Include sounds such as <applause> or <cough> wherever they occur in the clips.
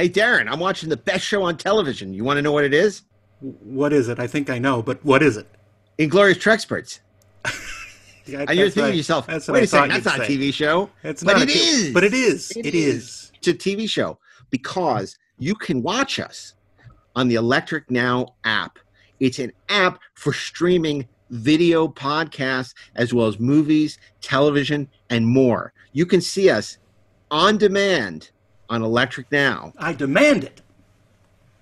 Hey, Darren, I'm watching the best show on television. You want to know what it is? What is it? I think I know, but what is it? Inglorious Treksperts. <laughs> Yeah, And you're thinking to yourself, that's wait a second, that's not a. TV show. It's But not it is. But it is. It it is. It's a TV show because you can watch us on the Electric Now app. It's an app for streaming video podcasts as well as movies, television, and more. You can see us on demand on Electric Now. I demand it.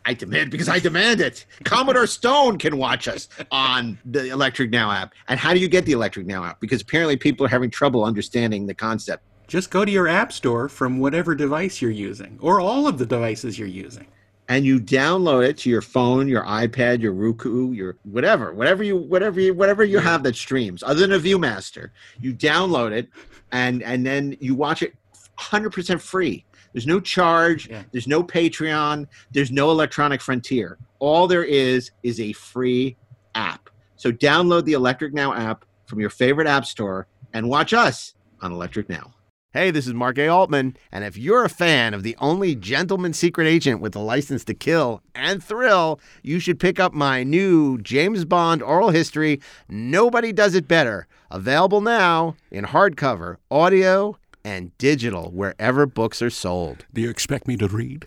I demand because I demand it. Commodore <laughs> Stone can watch us on the Electric Now app. And how do you get the Electric Now app? Because apparently people are having trouble understanding the concept. Just go to your app store from whatever device you're using, or all of the devices you're using. and you download it to your phone, your iPad, your Roku, your whatever, whatever you whatever you whatever you have that streams, other than a ViewMaster. You download it and and then you watch it 100% free. There's no charge, Yeah. there's no Patreon, there's no electronic frontier. All there is is a free app. So download the Electric Now app from your favorite app store and watch us on Electric Now. Hey, this is Mark A. Altman, and if you're a fan of the only gentleman secret agent with a license to kill and thrill, you should pick up my new James Bond oral history, Nobody Does It Better, available now in hardcover, audio, and digital wherever books are sold. Do you expect me to read?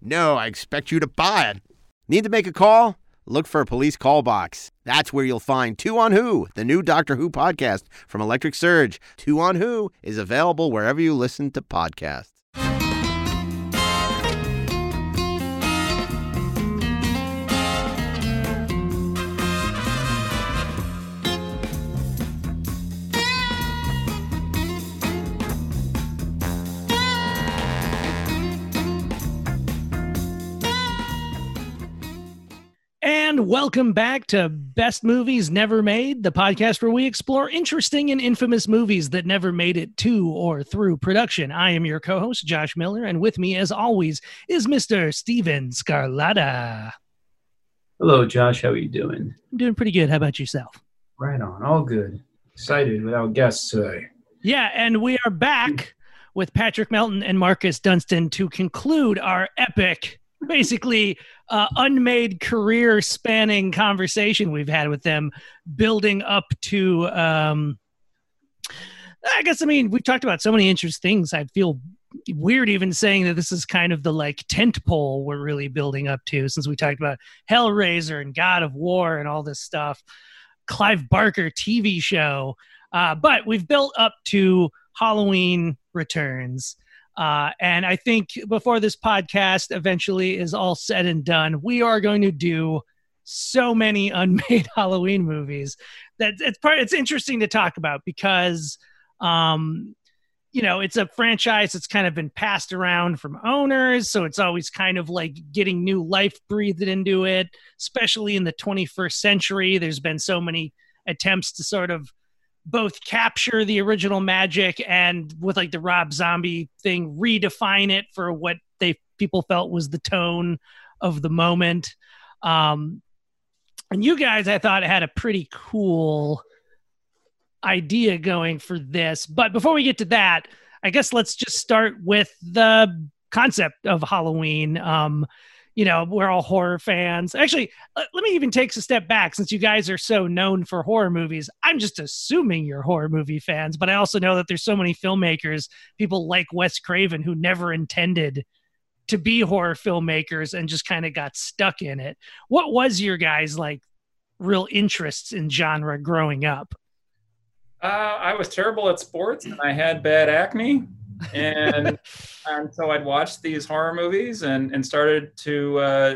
No, I expect you to buy it. Need to make a call? Look for a police call box. That's where you'll find Two on Who, the new Doctor Who podcast from Electric Surge. Two on Who is available wherever you listen to podcasts. And welcome back to Best Movies Never Made, the podcast where we explore interesting and infamous movies that never made it to or through production. I am your co host, Josh Miller, and with me, as always, is Mr. Steven Scarlatta. Hello, Josh. How are you doing? I'm doing pretty good. How about yourself? Right on. All good. Excited without guests today. Yeah, and we are back with Patrick Melton and Marcus Dunstan to conclude our epic, basically uh, unmade career spanning conversation we've had with them, building up to. Um, I guess I mean we've talked about so many interesting things. I feel weird even saying that this is kind of the like tent pole we're really building up to since we talked about Hellraiser and God of War and all this stuff. Clive Barker TV show. Uh, but we've built up to Halloween returns. Uh, and I think before this podcast eventually is all said and done, we are going to do so many <laughs> unmade Halloween movies that it's part. It's interesting to talk about because, um, you know, it's a franchise that's kind of been passed around from owners, so it's always kind of like getting new life breathed into it. Especially in the 21st century, there's been so many attempts to sort of both capture the original magic and with like the Rob Zombie thing, redefine it for what they people felt was the tone of the moment. Um, and you guys, I thought had a pretty cool idea going for this. But before we get to that, I guess let's just start with the concept of Halloween. Um, you know, we're all horror fans. Actually, uh, let me even take a step back since you guys are so known for horror movies. I'm just assuming you're horror movie fans, but I also know that there's so many filmmakers, people like Wes Craven, who never intended to be horror filmmakers and just kind of got stuck in it. What was your guys' like real interests in genre growing up? Uh, I was terrible at sports and I had bad acne. And, <laughs> and so I'd watch these horror movies and, and started to uh,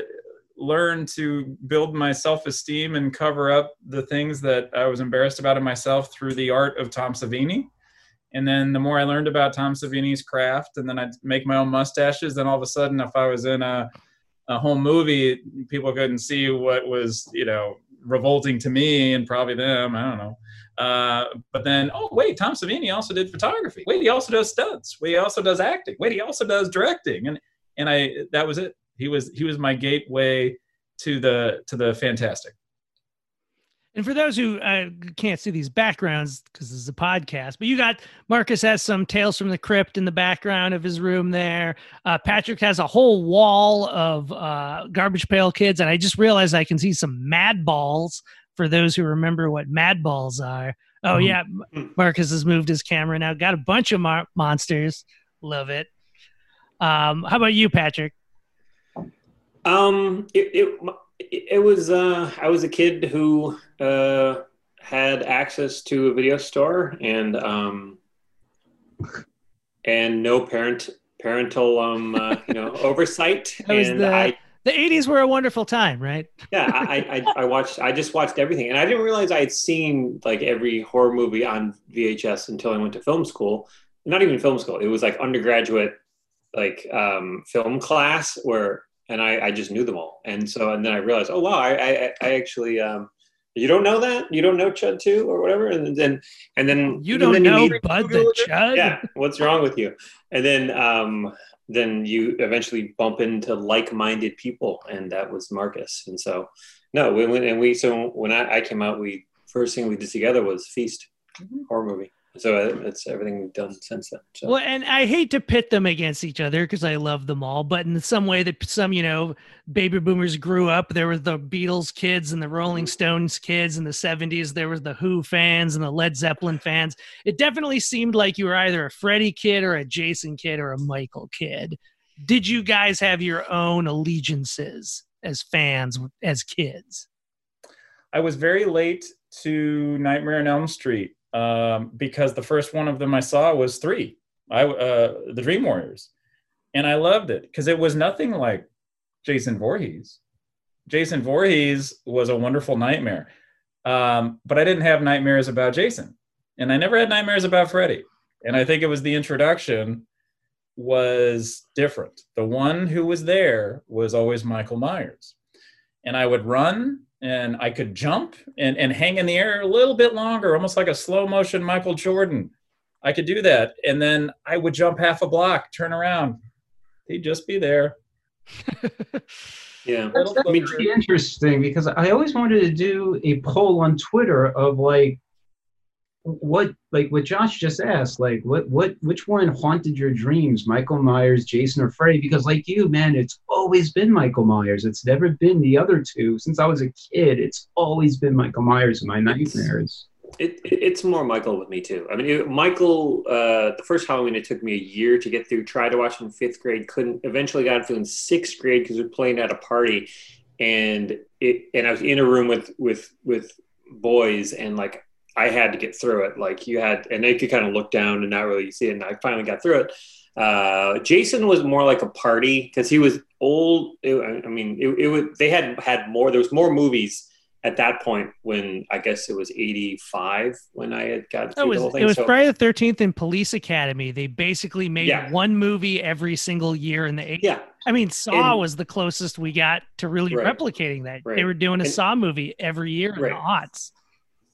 learn to build my self esteem and cover up the things that I was embarrassed about in myself through the art of Tom Savini. And then the more I learned about Tom Savini's craft, and then I'd make my own mustaches, then all of a sudden, if I was in a, a home movie, people couldn't see what was, you know, revolting to me and probably them. I don't know. Uh, but then, oh wait, Tom Savini also did photography. Wait, he also does stunts. Wait, he also does acting. Wait, he also does directing. And and I that was it. He was he was my gateway to the to the fantastic. And for those who uh, can't see these backgrounds because this is a podcast, but you got Marcus has some Tales from the Crypt in the background of his room there. Uh, Patrick has a whole wall of uh, Garbage Pail Kids, and I just realized I can see some Mad Balls for those who remember what Mad Balls are. Oh Mhm. yeah, Marcus has moved his camera now. Got a bunch of mar- monsters. Love it. Um, how about you, Patrick? Um, it, it it was uh, I was a kid who uh, had access to a video store and um, and no parent parental um uh, you know <laughs> oversight That was and the- I The '80s were a wonderful time, right? <laughs> yeah I, I I watched I just watched everything and I didn't realize I had seen like every horror movie on VHS until I went to film school. Not even film school it was like undergraduate like um film class where and I, I just knew them all. And so and then I realized oh wow I I, I actually um you don't know that? You don't know Chud too or whatever? And then and then You and don't then know Bud the Chud? yeah what's wrong with you? And then um then you eventually bump into like-minded people and that was marcus. And so no we went and we so when I, I came out we first thing we did together was feast mm-hmm. horror movie so uh, it's everything we've done since then so Well, and I hate to pit them against each other because I love them all, but in some way that some, you know, baby boomers grew up. There were the Beatles kids and the Rolling mm-hmm. Stones kids in the 70s. There was the Who fans and the Led Zeppelin fans. It definitely seemed like you were either a Freddie kid or a Jason kid or a Michael kid. Did you guys have your own allegiances as fans as kids? I was very late to Nightmare on Elm Street um, because the first one of them I saw was three, I uh, the Dream Warriors, and I loved it because it was nothing like Jason Voorhees. Jason Voorhees was a wonderful nightmare, um, but I didn't have nightmares about Jason, and I never had nightmares about Freddy. And I think it was the introduction was different. The one who was there was always Michael Myers and I would run and I could jump and, and hang in the air a little bit longer, almost like a slow motion Michael Jordan. I could do that. And then I would jump half a block, turn around. He'd just be there. yeah That's, that's I mean, pretty interesting because I always wanted to do a poll on Twitter of like what like what Josh just asked, like what what which one haunted your dreams, Michael Myers, Jason, or Freddy? Because like you, man, it's always been Michael Myers. It's never been the other two. Since I was a kid, it's always been Michael Myers in my nightmares. It, it, it's more Michael with me too. I mean, it, Michael, uh, the first Halloween, it took me a year to get through. Tried to watch in fifth grade, couldn't. Eventually, got through in sixth grade because we are playing at a party, and it and I was in a room with with with boys, and like I had to get through it. Like you had, and they could kind of look down and not really see it. And I finally got through it. Uh, Jason was more like a party because he was old. It, I mean, it, it was they had had more. There was more movies at that point when I guess it was 85 when I had got It through was the whole thing. it was So- Friday the Thirteenth and Police Academy. They basically made Yeah. one movie every single year in the 80s. yeah, I mean, Saw And- was the closest we got to really Right. replicating that. They were doing a And- Saw movie every year in Right. the aughts.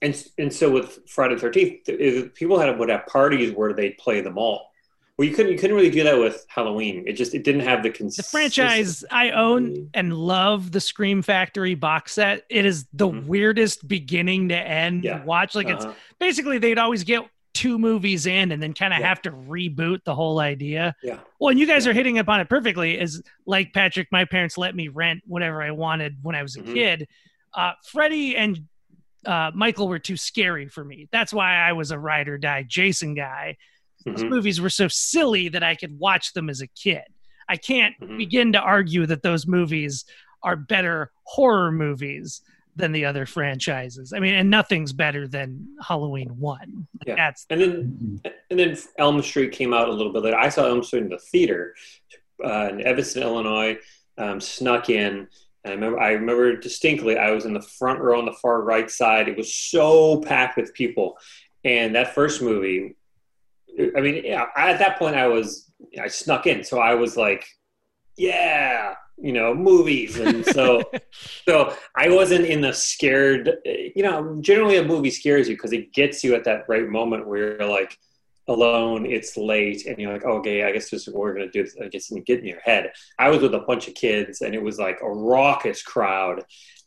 And and so with Friday the 13th, it- people had would have parties where they'd play them all. Well, you couldn't you couldn't really do that with Halloween. It just it didn't have the The franchise I own and love the Scream Factory box set. It is the Mhm. weirdest beginning to end Yeah. watch. Like it's Uh-huh. basically they'd always get two movies in and then kind of Yeah. have to reboot the whole idea. Yeah. Well, and you guys Yeah. are hitting upon it perfectly. Is like Patrick, my parents let me rent whatever I wanted when I was a Mhm. kid. Uh, Freddie and uh, Michael were too scary for me. That's why I was a ride or die Jason guy. Those Mhm. movies were so silly that I could watch them as a kid. I can't Mhm. begin to argue that those movies are better horror movies than the other franchises. I mean, and nothing's better than Halloween one. Yeah. That's And then and then Elm Street came out a little bit later. I saw Elm Street in the theater uh, in Evanston, Illinois. Um, snuck in. And I remember, I remember distinctly. I was in the front row on the far right side. It was so packed with people, and that first movie. I mean, yeah, I, at that point, I was I snuck in, so I was like, "Yeah, you know, movies," and so <laughs> so I wasn't in the scared. You know, generally a movie scares you because it gets you at that right moment where you're like, alone, it's late, and you're like, oh, okay, I guess this is what we're gonna do. I guess you get in your head. I was with a bunch of kids, and it was like a raucous crowd,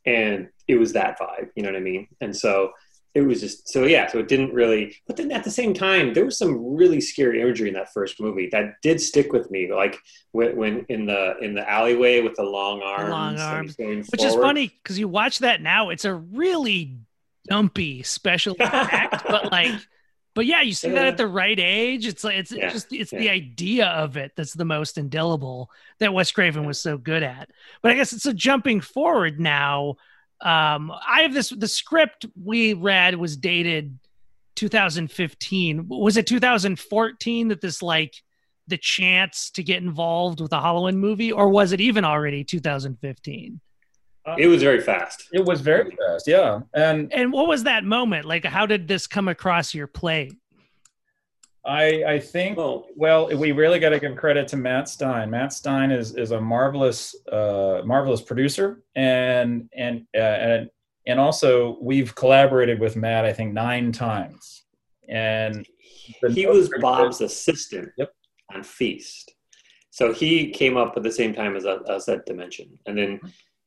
and it was that vibe. You know what I mean? And so it was just so yeah. So it didn't really, but then at the same time, there was some really scary imagery in that first movie that did stick with me. Like when, when in the in the alleyway with the long arms, long arms, Which is funny because you watch that now, it's a really dumpy special effect, but like, <laughs> but yeah, you see that at the right age. It's like it's Yeah, just it's the idea of it that's the most indelible that Wes Craven was so good at. But I guess it's a jumping forward now. Um, I have this the script we read was dated 2015. Was it 2014 that this like the chance to get involved with a Halloween movie, or was it even already 2015? It was very fast. It was very fast, yeah. And And what was that moment? Like, how did this come across your plate? I, I think, Well, well, we really got to give credit to Matt Stein. Matt Stein is is a marvelous, uh, marvelous producer, and and uh, and and also we've collaborated with Matt, I think, nine times. And he was are Bob's assistant Yep. on Feast. So he came up at the same time as us at Dimension. And then,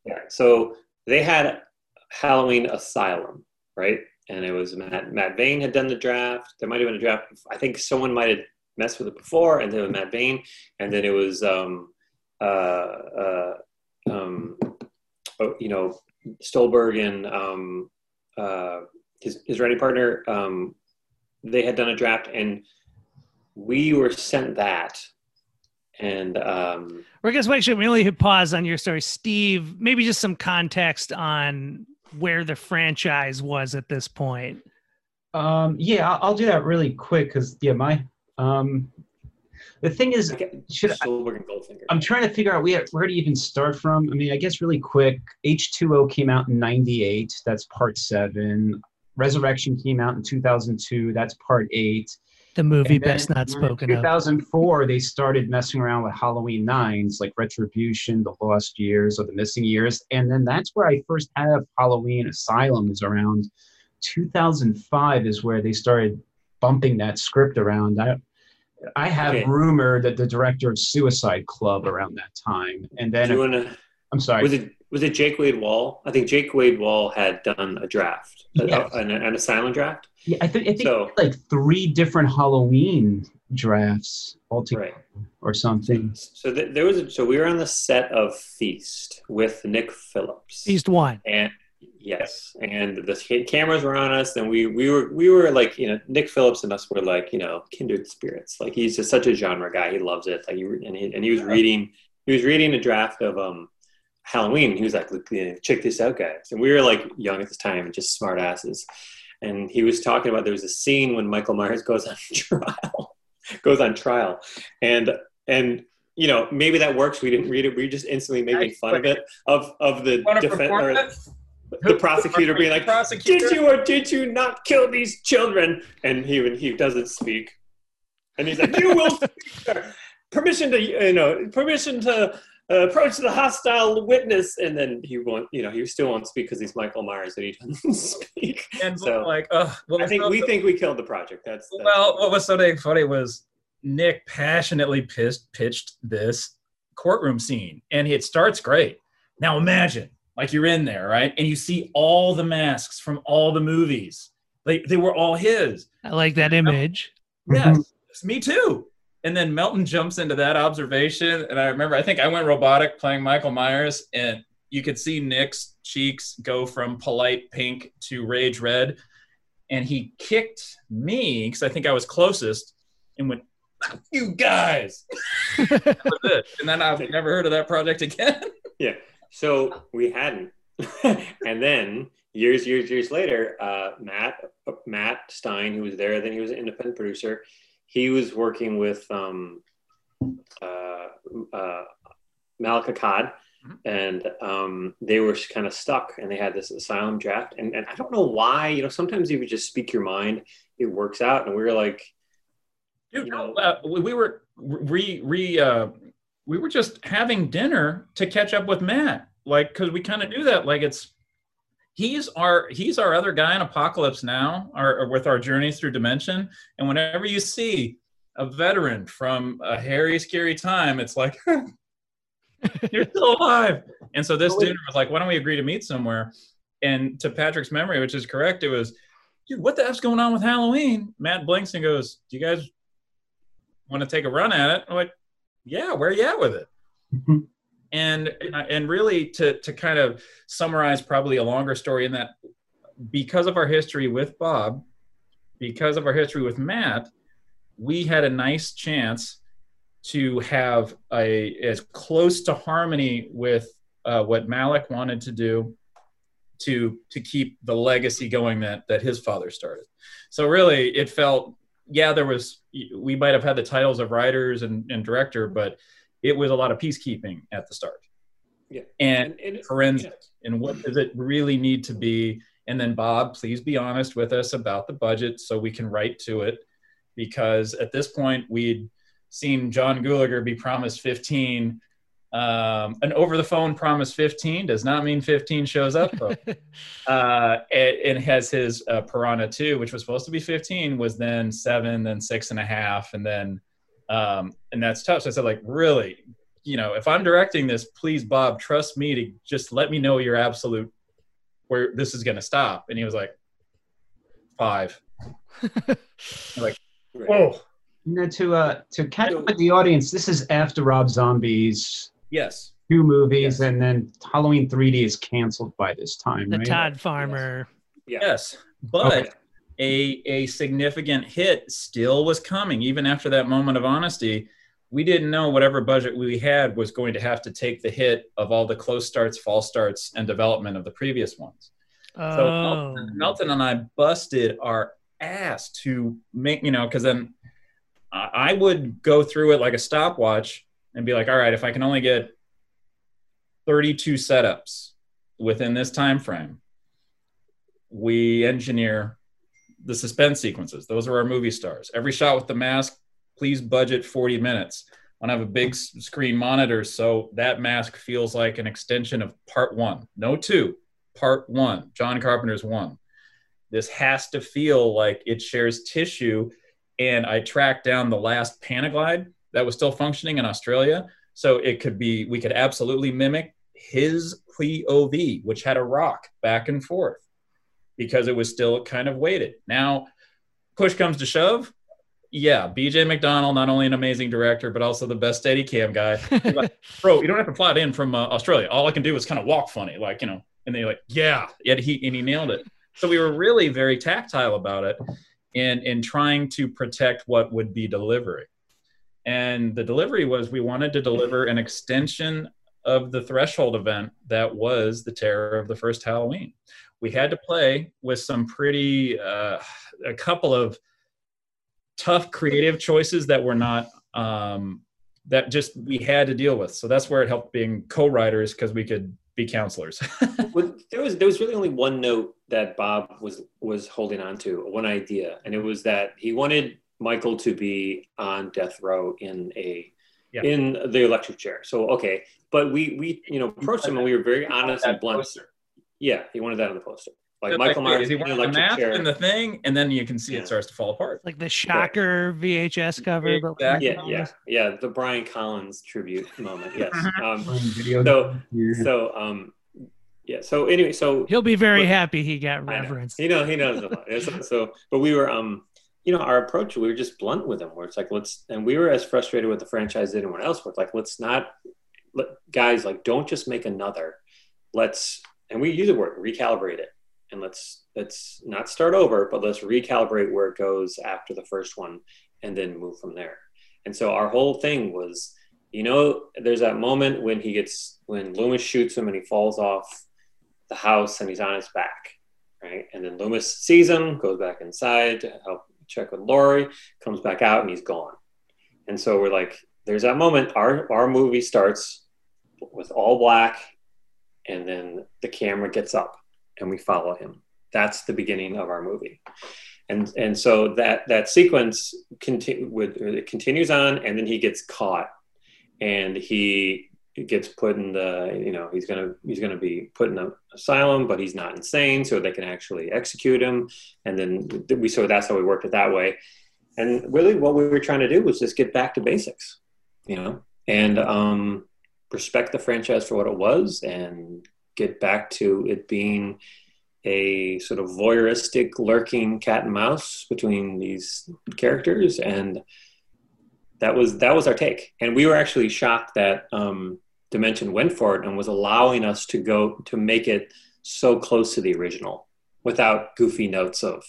yeah, so they had Halloween Asylum, right? And it was Matt, Matt Bain had done the draft. There might have been a draft. I think someone might have messed with it before, and then it was Matt Bain. And then it was, um, uh, uh, um, oh, you know, Stolberg and um, uh, his, his writing partner, um, they had done a draft and we were sent that and um Or I guess we actually we only hit pause on your story, Steve. Maybe just some context on where the franchise was at this point. Um, yeah, I'll, I'll do that really quick because yeah, my um, the thing is, should I, and Goldfinger. i'm trying to figure out where where to even start from. I mean, I guess really quick, H2O came out in '98. That's part seven. Resurrection came out in 2002. That's part eight. The movie And best not in spoken of. 2004, they started messing around with Halloween nines like Retribution, The Lost Years, or The Missing Years. And then that's where I first have Halloween Asylum is around 2005 is where they started bumping that script around. I, I have Okay. rumored that the director of Suicide Club around that time. And then, Do you wanna, I'm sorry. was it was it Jake Wade Wall? I think Jake Wade Wall had done a draft, a- Yes. an, an asylum draft. Yeah, I, think I think So- like three different Halloween drafts altogether Right. or something. So th- there was a, so we were on the set of Feast with Nick Phillips. Feast one. and yes and the cameras were on us and we we were we were like you know nick phillips and us were like you know kindred spirits like he's just such a genre guy he loves it like he, and, he, and he was reading he was reading a draft of um halloween. He was like look check this out guys. And we were like young at this time and just smart asses and he was talking about there was a scene when michael myers <laughs> goes on trial goes on trial. And and you know maybe that works. We didn't read it. We were just instantly making fun of it of of the defense the prosecutor being like, Prosecutor? "Did you or did you not kill these children?" And he he doesn't speak, and he's like, "You will <laughs> speak, sir. permission to you know permission to uh, approach the hostile witness." And then he won't, you know, he still won't speak because he's Michael Myers and he doesn't <laughs> speak. And So like, uh, well, I think so- we think we killed the project. That's, that's Well, what was so dang funny was Nick passionately pissed, pitched this courtroom scene, and it starts great. Now imagine, like you're in there, right, and you see all the masks from all the movies. Like they were all his. I like that image. Yes, me too. And then Melton jumps into that observation, and I remember, I think I went robotic playing Michael Myers, and you could see Nick's cheeks go from polite pink to rage red, and he kicked me because I think I was closest, and went, "You guys!" <laughs> And then I've never heard of that project again. <laughs> Yeah. So we hadn't, <laughs> and then years, years, years later, uh, Matt Matt Stein, who was there, then he was an independent producer. He was working with um, uh, uh, Malek Akkad, Mhm. and um, they were kind of stuck, and they had this asylum draft. And, and I don't know why. You know, sometimes if you just speak your mind, it works out. And we were like, Dude, You know- uh, we we were re re uh, we were just having dinner to catch up with Matt, like because we kind of do that. Like it's he's our he's our other guy in Apocalypse Now, our, with our journeys through dimension. And whenever you see a veteran from a hairy, scary time, it's like <laughs> you're still alive. And so this dude was like, "Why don't we agree to meet somewhere?" And to Patrick's memory, which is correct, it was, "Dude, what the f's going on with Halloween?" Matt blinks and goes, "Do you guys want to take a run at it?" I'm like, "Yeah, where are you at with it?" Mm-hmm. And and really to to kind of summarize probably a longer story in that because of our history with Bob, because of our history with Matt, we had a nice chance to have a as close to harmony with uh, what Malek wanted to do to to keep the legacy going that that his father started. So really, it felt yeah there was we might have had the titles of writers and, and director, but it was a lot of peacekeeping at the start. Yeah. And, And- and- forensic. And what does it really need to be? And then Bob, please be honest with us about the budget so we can write to it. Because at this point we'd seen John Gulager be promised 15. Um, an over the phone promise 15 does not mean 15 shows up. though. <laughs> uh, and, and has his uh, Piranha 2, which was supposed to be 15, was then seven, then six and a half, and then um, and that's tough. So I said, like, really, you know, if I'm directing this, please, Bob, trust me to just let me know your absolute where this is going to stop. And he was like, five. <laughs> Right. Whoa. You know, to uh, to catch up with the audience, this is after Rob Zombie's Yes. two movies, Yes. and then Halloween 3D is canceled by this time, the right? Todd Farmer. Yeah. Yes. But Okay. A, a significant hit still was coming, even after that moment of honesty. We didn't know whatever budget we had was going to have to take the hit of all the close starts, false starts, and development of the previous ones. So Oh, Melton, Melton and I busted our ass to make, you know, because then I would go through it like a stopwatch and be like, all right, if I can only get 32 setups within this time frame, we engineer the suspense sequences. Those are our movie stars. Every shot with the mask, please budget 40 minutes. I want to have a big screen monitor so that mask feels like an extension of part one. No two, part one. John Carpenter's one. This has to feel like it shares tissue. And I tracked down the last Panaglide that was still functioning in Australia. So it could be, we could absolutely mimic his POV, which had a rock back and forth because it was still kind of weighted. Now, push comes to shove. Yeah, BJ McDonnell, not only an amazing director, but also the best steady cam guy. <laughs> Bro, you don't have to fly it in from uh, Australia. All I can do is kind of walk funny, like, you know, and they're like, yeah, yeah, he, and he nailed it. So we were really very tactile about it and in trying to protect what would be delivery. And the delivery was we wanted to deliver an extension of the threshold event that was the terror of the first Halloween. We had to play with some pretty, uh, a couple of tough creative choices that were not, um, that just we had to deal with. So that's where it helped being co writers because we could be counselors. <laughs> Well, there was there was really only one note that Bob was was holding on to, one idea, and it was that he wanted Michael to be on death row in a Yeah. in the electric chair. So okay, but we we you know approached him and we were very honest and blunt. Yeah, he wanted that on the poster, like Just Michael like, Myers he in the wanted the electric mask chair. and the thing, and then you can see Yeah. it starts to fall apart. like the Shocker VHS cover. but- Exactly. yeah, yeah, yeah. The Brian Collins tribute moment. Yes. Uh-huh. Um, So- so um, yeah. So anyway, so He'll be very Look, happy he got I know. referenced. He knows he knows a lot. So, so, but we were um, you know, our approach we were just blunt with him. Where it's like let's, and we were as frustrated with the franchise as anyone else. was like let's not, let, guys, like don't just make another. Let's, and we use the word recalibrate it, and let's let's not start over, but let's recalibrate where it goes after the first one, and then move from there. And so our whole thing was, you know, there's that moment when he gets when Loomis shoots him and he falls off the house and he's on his back, right? And then Loomis sees him, goes back inside to help check with Laurie, comes back out and he's gone. And so we're like, there's that moment. Our our movie starts with all black, and then the camera gets up and we follow him. That's the beginning of our movie. And, and so that that sequence continue with it continues on, and then he gets caught, and he gets put in the you know he's gonna he's gonna be put in an asylum, but he's not insane, so they can actually execute him. And then we so that's how we worked it that way. And really, what we were trying to do was just get back to basics, you know, and um, respect the franchise for what it was, and get back to it being a sort of voyeuristic, lurking cat and mouse between these characters, and that was that was our take. And we were actually shocked that um, Dimension went for it and was allowing us to go to make it so close to the original without goofy notes of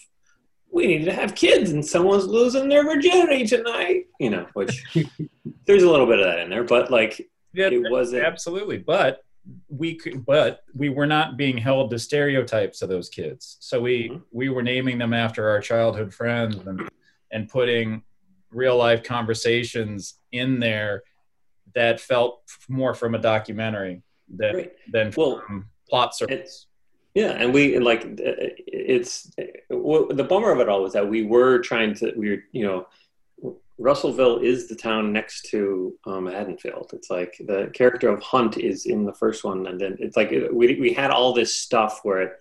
we need to have kids and someone's losing their virginity tonight you know which <laughs> there's a little bit of that in there but like Yeah, it wasn't absolutely. But we could, but we were not being held to stereotypes of those kids. So we Mhm. we were naming them after our childhood friends and and putting real life conversations in there that felt f- more from a documentary than Great. than Well, from plot. Yeah, and we like it's well, the bummer of it all was that we were trying to we were you know Russellville is the town next to um, Haddonfield. It's like the character of Hunt is in the first one, and then it's like we we had all this stuff where it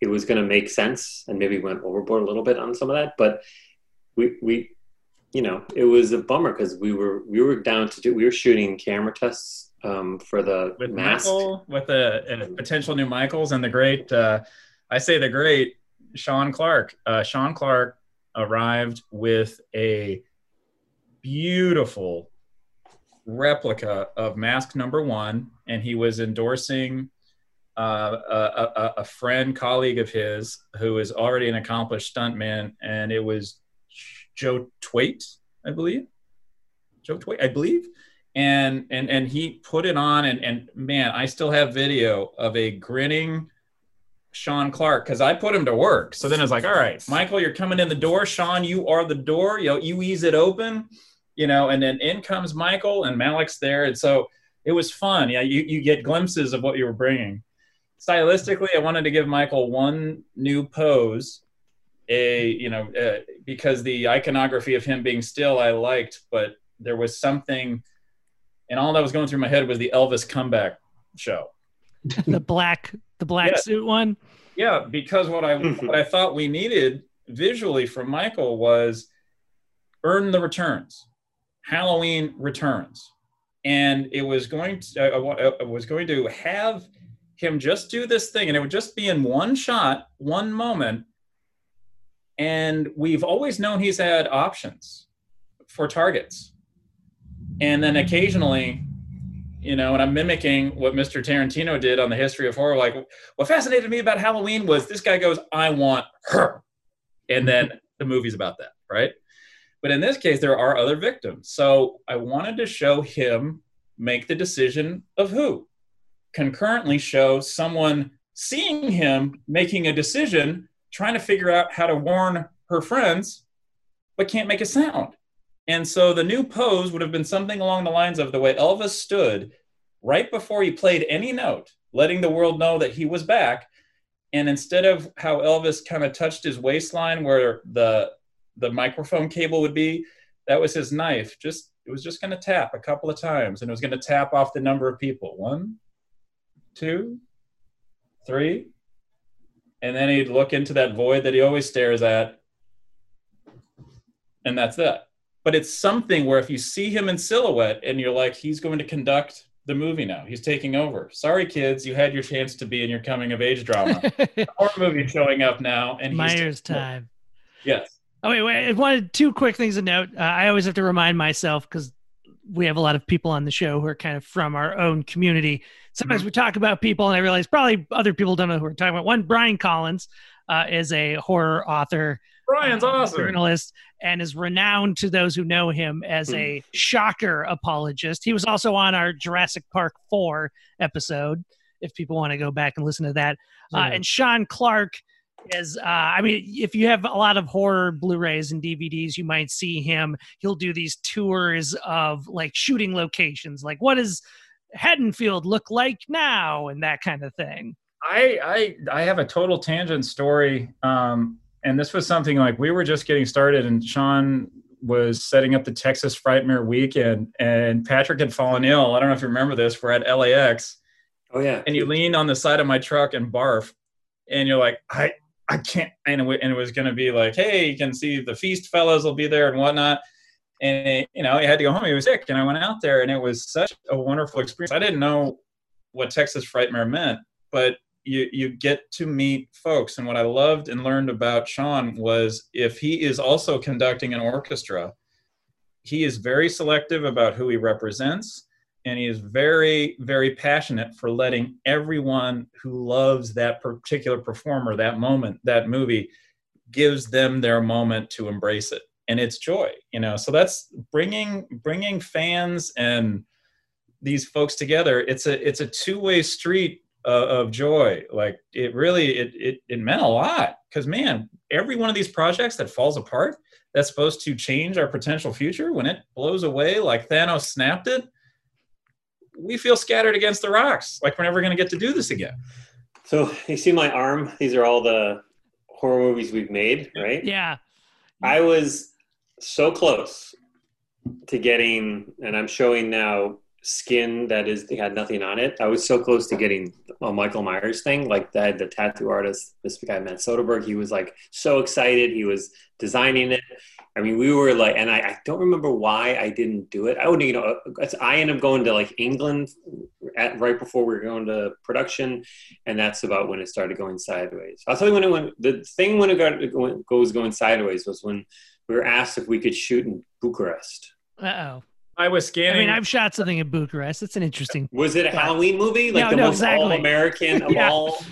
it was going to make sense, and maybe went overboard a little bit on some of that, but we we you know it was a bummer because we were we were down to do we were shooting camera tests um, for the with mask. Michael, with the uh, potential new Michaels and the great, uh, I say the great Sean Clark. Uh, Sean Clark arrived with a beautiful replica of Mask Number One, and he was endorsing uh, a, a, a friend, colleague of his, who is already an accomplished stuntman, and it was Joe Twait, I believe. Joe Twait, I believe. And and and he put it on and and man i still have video of a grinning sean clark because i put him to work. So then it's like all right. Michael you're coming in the door. Sean you are the door. You know you ease it open you know and then in comes michael and malek's there and so it was fun yeah you, you get glimpses of what you were bringing stylistically i wanted to give michael one new pose a you know uh, because the iconography of him being still i liked but there was something and all that was going through my head was the Elvis comeback show. <laughs> the black the black Yeah. suit one. Yeah, because what I what I thought we needed visually from Michael was earn the returns, Halloween returns, and it was going to I, wa- I was going to have him just do this thing, and it would just be in one shot, one moment, and we've always known he's had options for targets, and then occasionally. You know, and I'm mimicking what Mr. Tarantino did on the history of horror. Like, what fascinated me about Halloween was this guy goes, I want her. And then <laughs> the movie's about that, right? But in this case, there are other victims. So I wanted to show him make the decision of who. Concurrently, show someone seeing him making a decision, trying to figure out how to warn her friends, but can't make a sound. And so the new pose would have been something along the lines of the way Elvis stood right before he played any note, letting the world know that he was back. And instead of how Elvis kind of touched his waistline where the the microphone cable would be, that was his knife. Just it was just going to tap a couple of times, and it was going to tap off the number of people. One, two, three, and then he'd look into that void that he always stares at, and that's that. But it's something where if you see him in silhouette and you're like, he's going to conduct the movie now. He's taking over. Sorry, kids, you had your chance to be in your coming of age drama. <laughs> Horror movie showing up now, and he's Myers time. Yes. Oh wait, wait. I wanted two quick things to note. Uh, I always have to remind myself because we have a lot of people on the show who are kind of from our own community. Sometimes we talk about people, and I realize probably other people don't know who we're talking about. One, Brian Collins uh, is a horror author, Brian's uh, awesome. journalist, and is renowned to those who know him as a shocker apologist. He was also on our Jurassic Park four episode. If people want to go back and listen to that, uh, Yeah. and Sean Clark is uh, I mean, if you have a lot of horror Blu-rays and DVDs, you might see him. He'll do these tours of like shooting locations, like what does Haddonfield look like now, and that kind of thing. I I I have a total tangent story, um, and this was something like we were just getting started, and Sean was setting up the Texas Frightmare weekend, and Patrick had fallen ill. I don't know if you remember this. We're at LAX, Oh yeah. and you lean on the side of my truck and barf, and you're like, I, I can't. And it, and it was going to be like, hey, you can see the feast fellows will be there and whatnot. And you know, he had to go home. He was sick, and I went out there, and it was such a wonderful experience. I didn't know what Texas Frightmare meant, but you you get to meet folks. And what I loved and learned about Sean was if he is also conducting an orchestra, he is very selective about who he represents and he is very very passionate for letting everyone who loves that particular performer that moment that movie gives them their moment to embrace it. And it's joy you know? So that's bringing bringing fans and these folks together it's a it's a two-way street uh, of joy. Like it really it it, it meant a lot. Because man every one of these projects that falls apart that's supposed to change our potential future when it blows away like thanos snapped it we feel scattered against the rocks like we're never going to get to do this again So you see my arm? These are all the horror movies we've made, right? Yeah. I was so close to getting, and I'm showing now skin that is had nothing on it. I was so close to getting a Michael Myers thing, like that the tattoo artist, this guy Matt Soderbergh. He was like so excited. He was designing it. I mean, we were like, and I, I don't remember why I didn't do it. I would, you know, I ended up going to like England at, right before we were going to production, and that's about when it started going sideways. I'll tell you when it went. The thing when it got when it goes going sideways was when we were asked if we could shoot in Bucharest. Uh oh. i was scanning. I mean, I've shot something in Bucharest. It's an interesting. Was it a Yeah. Halloween movie, like No, the no, most exactly. all-American of <laughs> Yeah. all?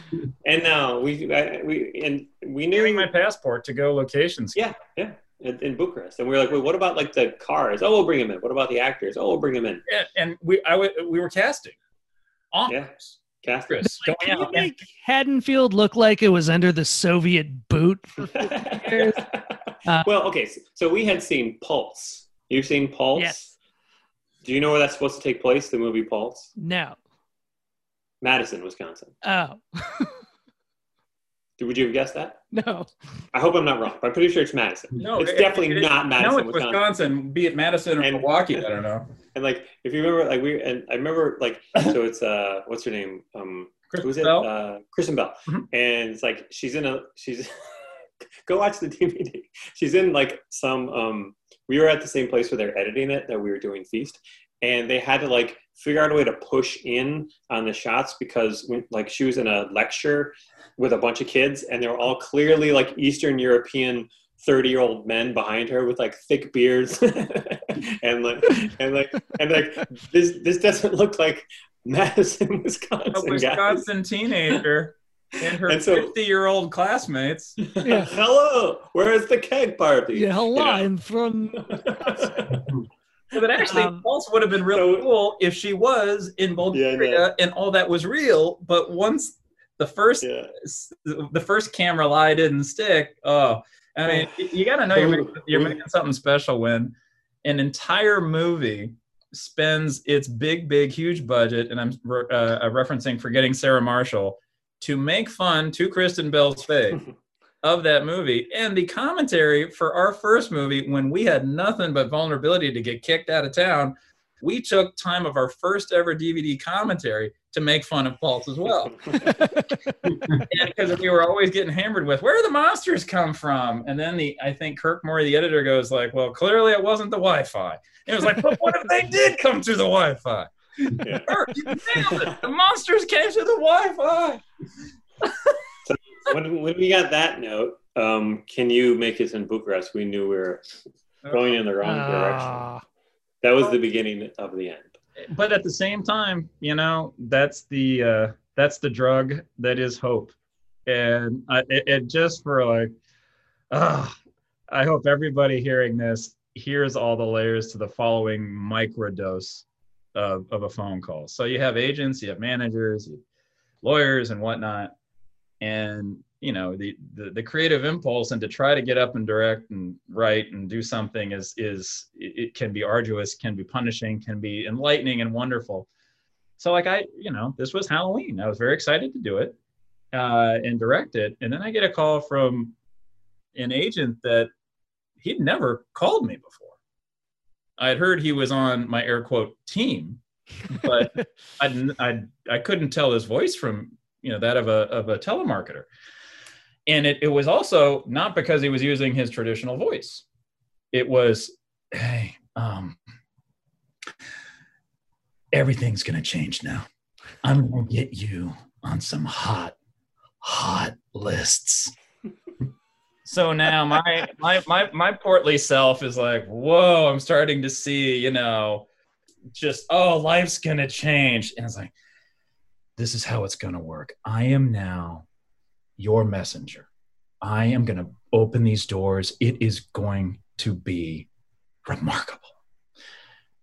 And no, we I, we and we knew my passport to go locations Yeah, yeah, in, in Bucharest, and we were like, "Wait, what about like the cars? Oh, we'll bring them in. What about the actors? Oh, we'll bring them in." and, and we I w- we were casting on Yeah. Cast Like, can you make Haddonfield look like it was under the Soviet boot? <laughs> years. Uh, well, okay, so, so we had seen Pulse. You've seen Pulse? Yes. Do you know where that's supposed to take place? The movie Pulse, No. Madison, Wisconsin. Oh. <laughs> Would you have guessed that? no. I hope I'm not wrong, but I'm pretty sure it's Madison. no it's it- definitely it- not Madison, no it's Wisconsin. wisconsin be it madison or And- milwaukee i don't know <laughs> And like, if you remember, like we and I remember, like, so it's uh, what's her name? Um, Kristen who's it? Bell? Uh, Kristen Bell. Mhm. And it's like she's in a she's. <laughs> go watch the DVD. She's in like some. Um, we were at the same place where they're editing it that we were doing Feast, and they had to like figure out a way to push in on the shots because when, like she was in a lecture with a bunch of kids and they were all clearly like Eastern European 30 year old men behind her with like thick beards <laughs> and like and like and like this this doesn't look like Madison, <laughs> Wisconsin. a guys. wisconsin teenager and her And so- 50 year old classmates Yeah. Hello, where's the keg party? Yeah, hello. You know? I'm from. <laughs> so that actually Um, Pulse would have been really so- cool if she was in bulgaria Yeah, and all that was real but once the first yeah. the first camera lie didn't stick. Oh, I mean, you got to know you're making, you're making something special when an entire movie spends its big, big, huge budget, and I'm re- uh, referencing Forgetting Sarah Marshall, to make fun to Kristen Bell's face <laughs> of that movie. And the commentary for our first movie, when we had nothing but vulnerability to get kicked out of town, we took time of our first ever DVD commentary to make fun of Pulse as well. <laughs> Because we were always getting hammered with where do the monsters come from? And then the i think kirk Morri, the editor goes like well clearly it wasn't the wi-fi. It was like but what if they did come through the wi-fi? Yeah. Kirk, you nailed it. The monsters came through the wi-fi <laughs> when, when we got that note, um, can you make us in Bucharest? We knew we were going in the wrong direction. Ah. That was the beginning of the end. but at the same time you know that's the uh that's the drug that is hope and I, it, it just for like ah, i hope everybody hearing this hears all the layers to the following microdose of, of a phone call so you have agents you have managers you have lawyers and whatnot and you know the, the the creative impulse and to try to get up and direct and write and do something is is it can be arduous can be punishing can be enlightening and wonderful. So like i you know this was halloween. I was very excited to do it uh, and direct it. And then i get a call from an agent that he'd never called me before. I'd heard he was on my air quote team, but <laughs> I, I, I couldn't tell his voice from you know that of a of a telemarketer. And it, it was also not because he was using his traditional voice. It was, hey, um, everything's gonna change now. I'm gonna get you on some hot, hot lists. <laughs> so now my my my my portly self is like, whoa, I'm starting to see, you know, just oh, life's gonna change. And it's like, this is how it's gonna work. I am now your messenger. I am gonna open these doors. It is going to be remarkable.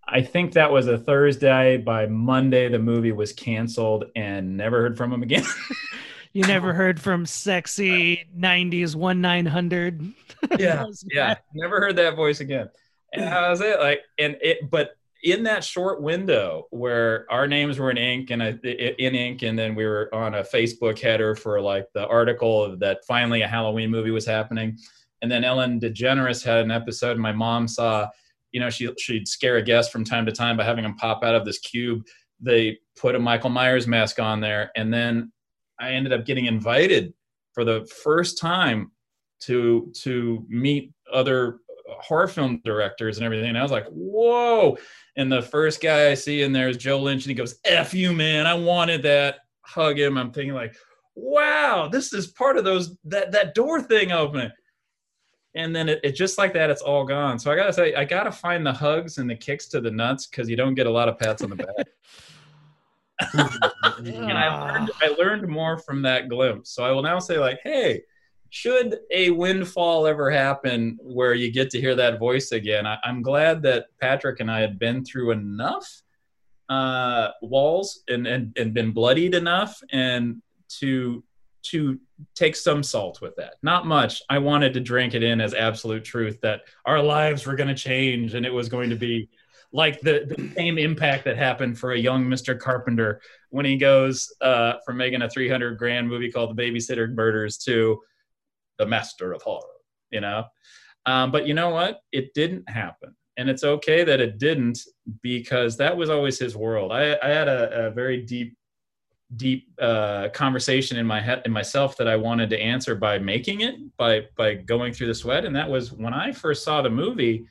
I think that was a Thursday. By Monday, the movie was canceled and never heard from him again. <laughs> you never heard from sexy 90s 1 900. <laughs> yeah. yeah. Never heard that voice again. And that was it. Like, and it, but in that short window where our names were in ink and uh, I, in ink, and then we were on a Facebook header for like the article that finally a Halloween movie was happening. And then Ellen DeGeneres had an episode, and my mom saw you know, she she'd scare a guest from time to time by having him pop out of this cube. They put a Michael Myers mask on there, and then I ended up getting invited for the first time to to meet other horror film directors and everything. And I was like, whoa. And the first guy I see in there is Joe Lynch, and he goes, F you, man. I wanted that. Hug him. I'm thinking, like, wow, this is part of those that that door thing opening and then it, it, just like that it's all gone so i gotta say i gotta find the hugs and the kicks to the nuts because you don't get a lot of pats on the back <laughs> <laughs> and I learned, I learned more from that glimpse so i will now say like hey should a windfall ever happen where you get to hear that voice again I, am glad that patrick and i had been through enough uh, walls and, and and been bloodied enough and to to take some salt with that. Not much. I wanted to drink it in as absolute truth that our lives were going to change and it was going to be like the, the same impact that happened for a young Mr. Carpenter when he goes uh, from making a 300 grand movie called The Babysitter Murders to The Master of Horror, you know? Um, but you know what? It didn't happen. And it's okay that it didn't because that was always his world. I, I had a, a very deep deep uh, conversation in my head in myself that I wanted to answer by making it by by going through the sweat and that was when I first saw the movie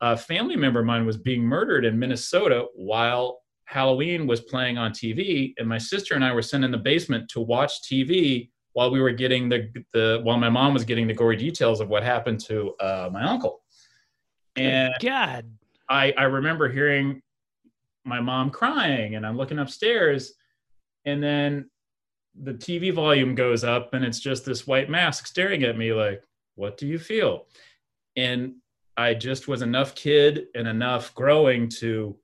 a family member of mine was being murdered in Minnesota while Halloween was playing on TV and my sister and I were sent in the basement to watch TV while we were getting the the while my mom was getting the gory details of what happened to uh, my uncle and God I I remember hearing my mom crying and I'm looking upstairs and then the TV volume goes up and it's just this white mask staring at me like, what do you feel? And I just was enough kid and enough growing to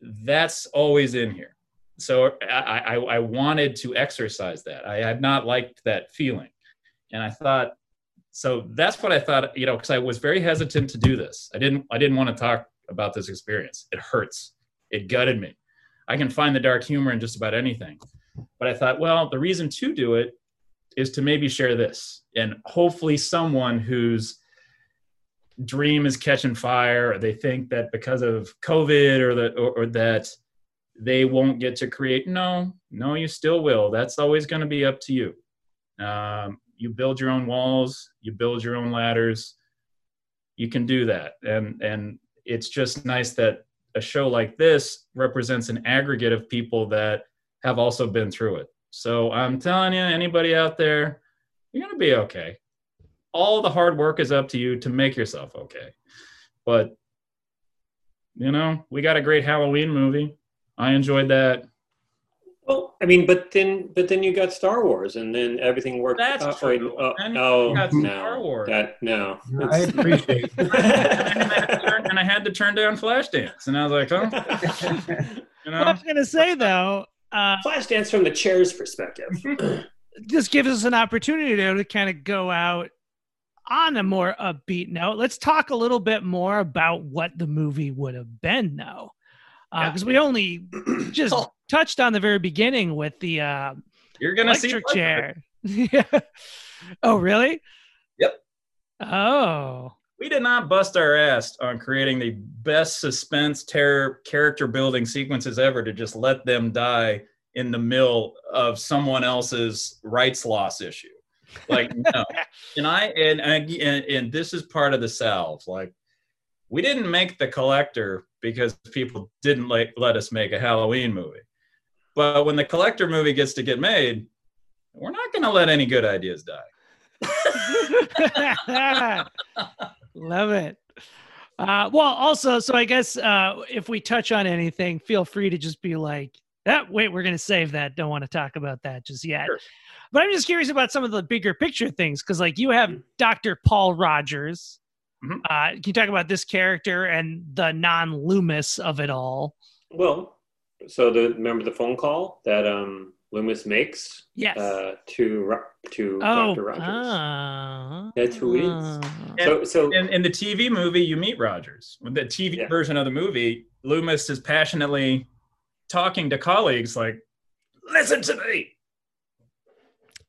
that's always in here. So I, I, I wanted to exercise that. I had not liked that feeling. And I thought, so that's what I thought, you know, because I was very hesitant to do this. I didn't I didn't want to talk about this experience. It hurts. It gutted me. I can find the dark humor in just about anything. But I thought, well, the reason to do it is to maybe share this and hopefully someone whose dream is catching fire or they think that because of covid or that or, or, that they won't get to create no no you still will that's always going to be up to you um, you build your own walls you build your own ladders you can do that and and it's just nice that a show like this represents an aggregate of people that have also been through it. So I'm telling you, anybody out there, you're going to be okay. All the hard work is up to you to make yourself okay. But, you know, we got a great Halloween movie. I enjoyed that. Well, I mean, but then, but then you got Star Wars, and then everything worked. That's uh, true. Uh, oh, no, Star Wars. that no. I appreciate <laughs> and, I had to turn, and I had to turn down Flashdance, and I was like, oh, <laughs> you know. What I was gonna say though, uh, Flashdance from the chair's perspective. <laughs> this gives us an opportunity to, to kind of go out on a more upbeat note. Let's talk a little bit more about what the movie would have been, though, because uh, we only <clears throat> just touched on the very beginning with the uh, you're gonna electric see chair. <laughs> yeah. Oh, really? Yep. Oh. we did not bust our ass on creating the best suspense terror character building sequences ever to just let them die in the middle of someone else's rights loss issue like no <laughs> and i and, and and this is part of the salve like we didn't make the collector because people didn't let, let us make a halloween movie but when the collector movie gets to get made we're not going to let any good ideas die <laughs> Love it. Uh, well, also, so I guess uh, if we touch on anything, feel free to just be like, "That wait, we're going to save that. Don't want to talk about that just yet." Sure. But I'm just curious about some of the bigger picture things because, like, you have mm-hmm. Dr. Paul Rogers. Mm-hmm. Uh, can you talk about this character and the non-Loomis of it all? Well, so the remember the phone call that um Loomis makes yes. uh, to to oh, Dr. Rogers. Uh, That's who he is. Uh. So, so in, in, the TV movie, you meet Rogers. With the TV yeah. version of the movie, Loomis is passionately talking to colleagues like, "Listen to me."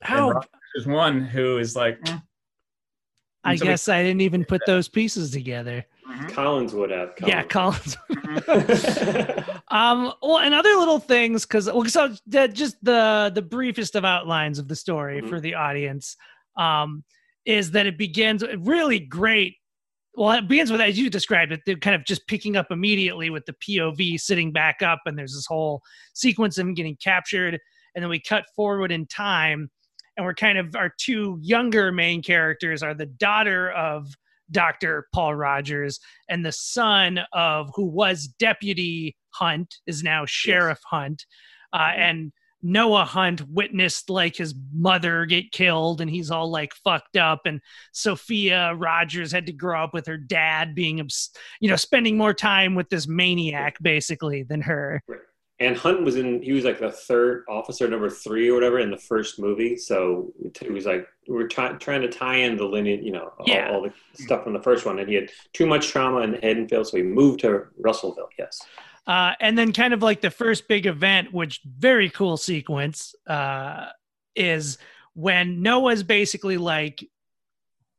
How is one who is like. Mm. I so guess we, I didn't even put those pieces together. Mm-hmm. Collins would have. Collins. Yeah, Collins. Mm-hmm. <laughs> um. Well, and other little things because well, so the, just the the briefest of outlines of the story mm-hmm. for the audience, um, is that it begins really great. Well, it begins with as you described it, they're kind of just picking up immediately with the POV sitting back up, and there's this whole sequence of him getting captured, and then we cut forward in time, and we're kind of our two younger main characters are the daughter of Dr. Paul Rogers, and the son of who was Deputy Hunt is now Sheriff yes. Hunt. Uh, mm-hmm. And Noah Hunt witnessed like his mother get killed and he's all like fucked up. And Sophia Rogers had to grow up with her dad being, you know, spending more time with this maniac basically than her. Right and Hunt was in. He was like the third officer, number three or whatever, in the first movie. So it was like we are trying to tie in the lineage, you know, yeah. all, all, the stuff from the first one. And he had too much trauma in Haddonfield, so he moved to Russellville. Yes. Uh, and then, kind of like the first big event, which very cool sequence, uh, is when Noah's basically like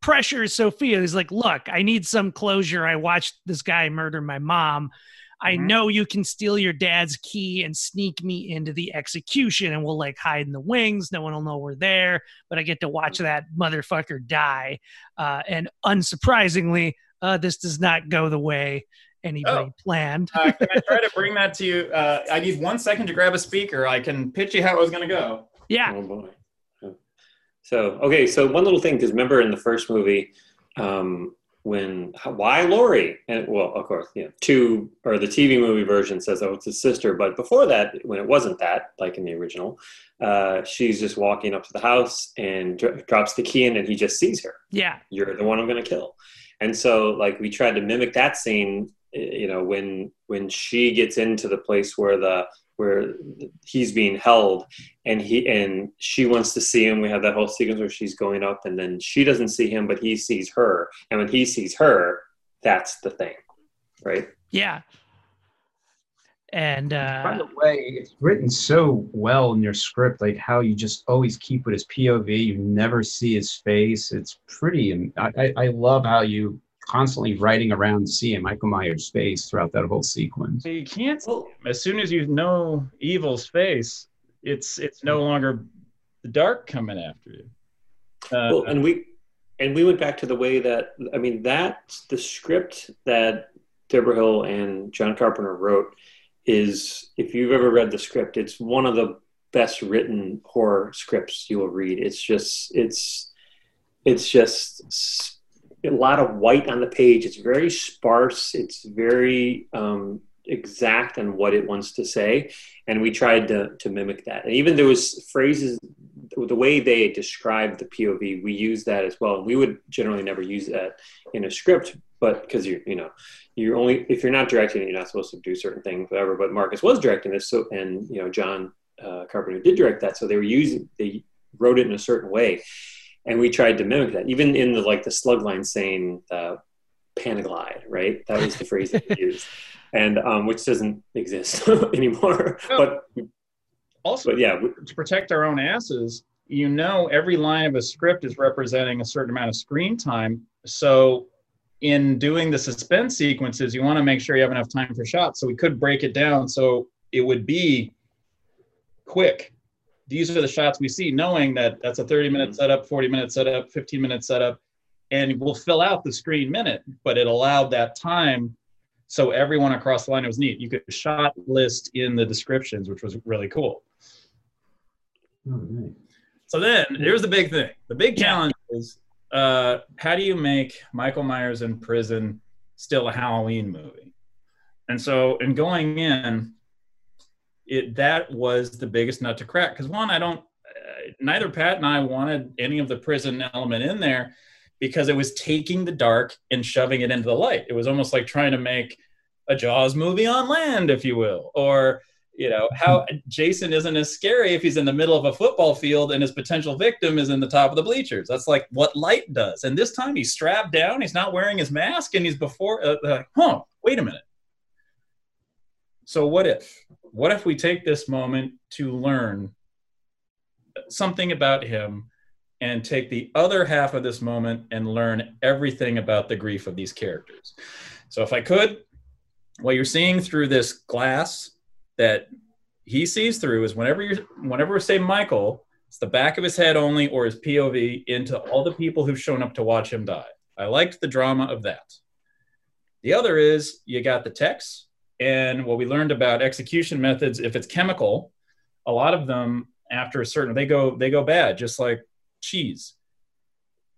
pressures Sophia. He's like, "Look, I need some closure. I watched this guy murder my mom." I mm-hmm. know you can steal your dad's key and sneak me into the execution and we'll like hide in the wings. No one will know we're there, but I get to watch mm-hmm. that motherfucker die. Uh, and unsurprisingly, uh, this does not go the way anybody oh. planned. uh, can I try to bring that to you? Uh, I need one second to grab a speaker. I can pitch you how it was going to go. Yeah. Oh boy. So, okay. So one little thing, because remember in the first movie, um, when why Laurie and well of course you know two or the TV movie version says oh it's his sister. But before that when it wasn't that like in the original uh, she's just walking up to the house and dr- drops the key in and he just sees her. Yeah. You're the one I'm gonna kill. And so like we tried to mimic that scene you know when when she gets into the place where the where he's being held and he and she wants to see him. We have that whole sequence where she's going up and then she doesn't see him but he sees her. And when he sees her that's the thing right? Yeah. And uh by the way it's written so well in your script like how you just always keep with his pov you never see his face. It's pretty and i i love how you constantly writing around seeing Michael Myers' face throughout that whole sequence. You can't. As soon as you know Evil's face, it's it's no longer the dark coming after you. Uh, well, and we and we went back to the way that I mean that the script that Debra Hill and John Carpenter wrote is if you've ever read the script, it's one of the best written horror scripts you will read. It's just it's it's just a lot of white on the page. It's very sparse. It's very um, exact on what it wants to say, and we tried to to mimic that. And even there was phrases, the way they described the POV, we use that as well. And we would generally never use that in a script, but because you you know you're only if you're not directing you're not supposed to do certain things, whatever. But Marcus was directing this, so and you know John uh, Carpenter did direct that, so they were using they wrote it in a certain way and we tried to mimic that even in the like the slug line saying uh, panaglide right that was the phrase that we <laughs> used and um, which doesn't exist <laughs> anymore no. but also but yeah to protect our own asses you know every line of a script is representing a certain amount of screen time so in doing the suspense sequences, you want to make sure you have enough time for shots. So we could break it down so it would be quick. These are the shots we see, knowing that that's a 30 minute setup, 40 minute setup, 15 minute setup, and we'll fill out the screen minute, but it allowed that time so everyone across the line was neat. You could shot list in the descriptions, which was really cool. Oh, nice. So then here's the big thing. The big challenge is uh, how do you make Michael Myers in prison still a Halloween movie? And so in going in, it that was the biggest nut to crack because one, I don't. Uh, neither Pat and I wanted any of the prison element in there because it was taking the dark and shoving it into the light. It was almost like trying to make a Jaws movie on land, if you will, or you know how Jason isn't as scary if he's in the middle of a football field and his potential victim is in the top of the bleachers. That's like what light does. And this time he's strapped down, he's not wearing his mask, and he's before. Uh, like, huh? Wait a minute. So what if? What if we take this moment to learn something about him and take the other half of this moment and learn everything about the grief of these characters? So if I could, what you're seeing through this glass that he sees through is whenever you whenever we say Michael, it's the back of his head only or his POV into all the people who've shown up to watch him die. I liked the drama of that. The other is you got the text and what we learned about execution methods if it's chemical, a lot of them after a certain they go they go bad just like cheese.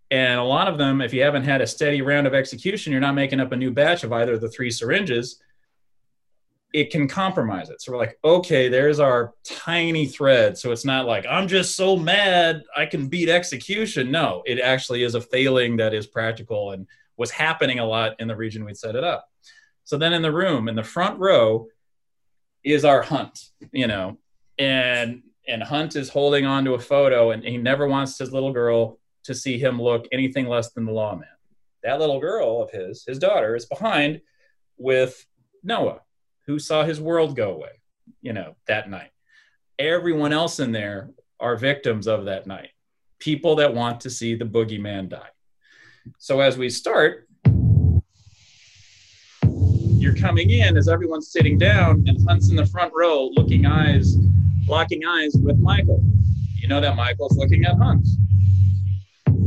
And a lot of them if you haven't had a steady round of execution, you're not making up a new batch of either of the three syringes it can compromise it. So we're like, okay, there's our tiny thread. So it's not like I'm just so mad I can beat execution. No, it actually is a failing that is practical and was happening a lot in the region we'd set it up. So then in the room, in the front row, is our hunt, you know, and and Hunt is holding on to a photo and he never wants his little girl to see him look anything less than the lawman. That little girl of his, his daughter, is behind with Noah who saw his world go away, you know, that night. Everyone else in there are victims of that night, people that want to see the boogeyman die. So as we start, you're coming in as everyone's sitting down and Hunt's in the front row looking eyes, locking eyes with Michael. You know that Michael's looking at Hunt.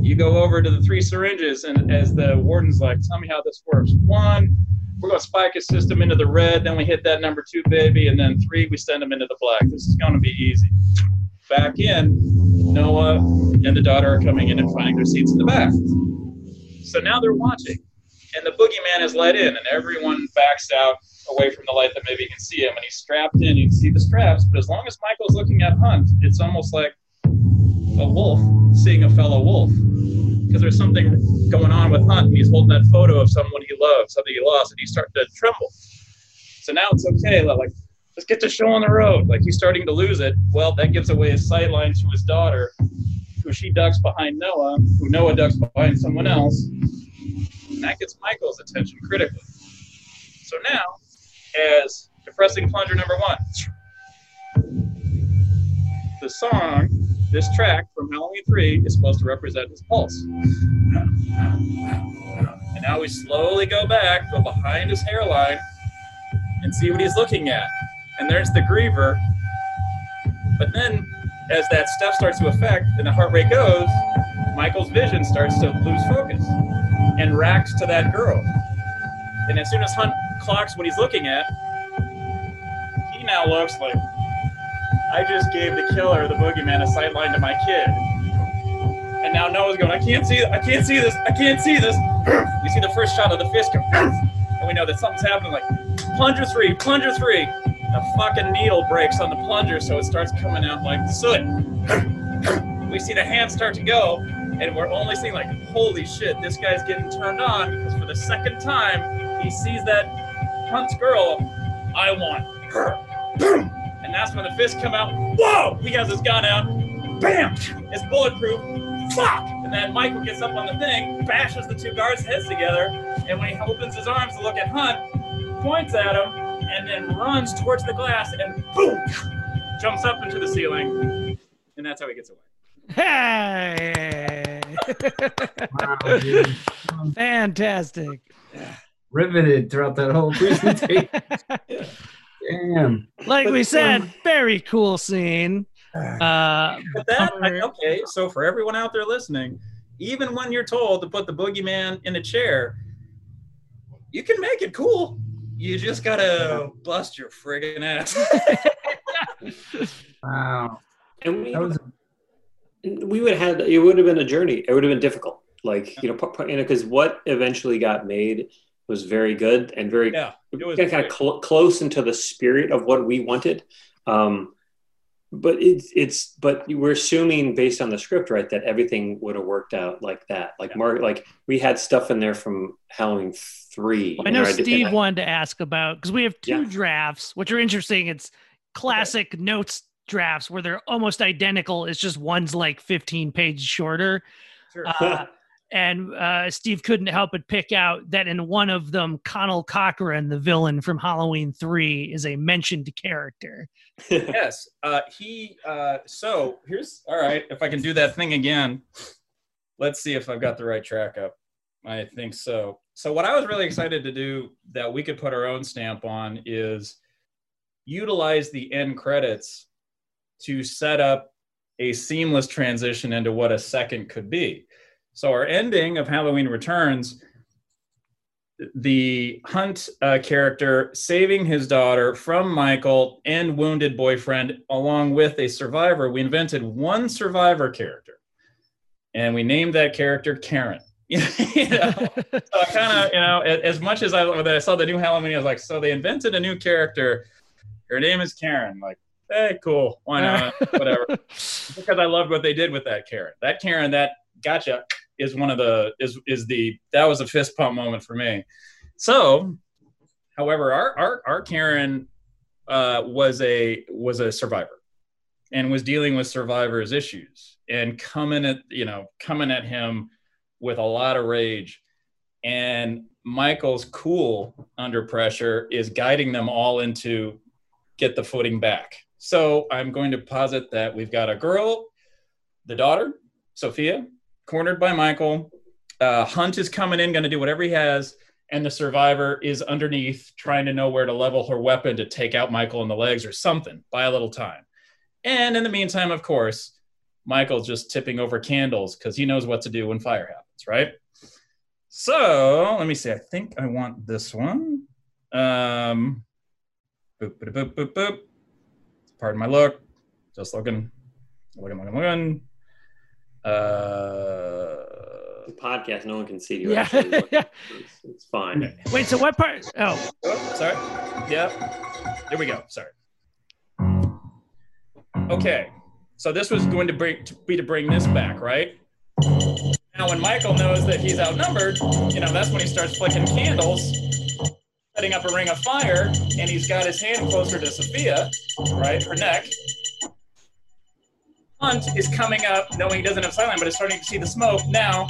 You go over to the three syringes, and as the warden's like, Tell me how this works. One, we're going to spike a system into the red. Then we hit that number two baby, and then three we send them into the black. This is going to be easy. Back in, Noah and the daughter are coming in and finding their seats in the back. So now they're watching, and the boogeyman is let in, and everyone backs out away from the light that maybe you can see him, and he's strapped in. You can see the straps, but as long as Michael's looking at Hunt, it's almost like a wolf seeing a fellow wolf because there's something going on with Hunt. He's holding that photo of someone he loves, something he lost, and he's starting to tremble. So now it's okay. Like, let's get the show on the road. Like he's starting to lose it. Well, that gives away his sight lines to his daughter, who she ducks behind Noah, who Noah ducks behind someone else. And that gets Michael's attention critically. So now, as depressing plunger number one, the song this track from Halloween 3 is supposed to represent his pulse. And now we slowly go back, go behind his hairline, and see what he's looking at. And there's the griever. But then, as that stuff starts to affect and the heart rate goes, Michael's vision starts to lose focus and racks to that girl. And as soon as Hunt clocks what he's looking at, he now looks like I just gave the killer, the boogeyman, a sightline to my kid. And now Noah's going, I can't see I can't see this, I can't see this. we see the first shot of the fist come, and we know that something's happening, like plunger three, plunger three. The fucking needle breaks on the plunger, so it starts coming out like soot. we see the hand start to go, and we're only seeing like, holy shit, this guy's getting turned on because for the second time he sees that Hunt's girl. I want her. Boom. And that's when the fists come out. Whoa! He has his gun out. Bam! It's bulletproof. Fuck! And then Michael gets up on the thing, bashes the two guards' heads together, and when he opens his arms to look at Hunt, points at him, and then runs towards the glass and boom! Jumps up into the ceiling. And that's how he gets away. Hey! <laughs> Wow, dude. Fantastic. Riveted throughout that whole <laughs> presentation. Damn. like But, we said, um, very cool scene. Uh, But that, I, okay, so for everyone out there listening, even when you're told to put the boogeyman in a chair, you can make it cool. You just gotta bust your friggin' ass. <laughs> Wow. And we, That was we would have had it would have been a journey. It would have been difficult. Like you know, pu- pu- you know, because what eventually got made was very good and very yeah, it was kind of cl- close into the spirit of what we wanted. Um, but it's it's but we're assuming based on the script, right, that everything would have worked out like that. Like Mark, like we had stuff in there from Halloween three. I know you Steve I- wanted to ask about because we have two Yeah. drafts, which are interesting. It's classic notes drafts where they're almost identical. It's just one's like 15 pages shorter. Sure. Uh, <laughs> and uh, Steve couldn't help but pick out that in one of them, Conal Cochran, the villain from Halloween 3, is a mentioned character. <laughs> yes. Uh, he. Uh, so here's all right. If I can do that thing again, let's see if I've got the right track up. I think so. So what I was really excited to do that we could put our own stamp on is utilize the end credits to set up a seamless transition into what a second could be. So our ending of Halloween Returns the Hunt uh, character saving his daughter from Michael and wounded boyfriend, along with a survivor. We invented one survivor character, and we named that character Karen. <laughs> you know? so I kind of, you know, as much as I when I saw the new Halloween, I was like, so they invented a new character. Her name is Karen. Like, hey, cool, why not? <laughs> Whatever. Because I loved what they did with that Karen. That Karen, that gotcha, is one of the is is the that was a fist pump moment for me. So, however, our our our Karen uh, was a was a survivor and was dealing with survivors' issues and coming at you know coming at him with a lot of rage. And Michael's cool under pressure is guiding them all into get the footing back. So I'm going to posit that we've got a girl, the daughter, Sophia, cornered by Michael. Uh, Hunt is coming in, going to do whatever he has, and the survivor is underneath, trying to know where to level her weapon to take out Michael in the legs or something. Buy a little time. And in the meantime, of course, Michael's just tipping over candles because he knows what to do when fire happens, right? So let me see. I think I want this one. Um, boop, boop, boop, boop, boop. Pardon my look. Just looking, looking, looking, looking. Uh, The podcast, no one can see you. Yeah. Actually. It's, <laughs> it's fine. Wait, so what part? Oh, Oh, sorry. Yep. There we go. Sorry. Okay. So this was going to, bring, to be to bring this back, right? Now, when Michael knows that he's outnumbered, you know, that's when he starts flicking candles, setting up a ring of fire, and he's got his hand closer to Sophia, right, her neck. Hunt is coming up, knowing he doesn't have silent, but is starting to see the smoke. Now,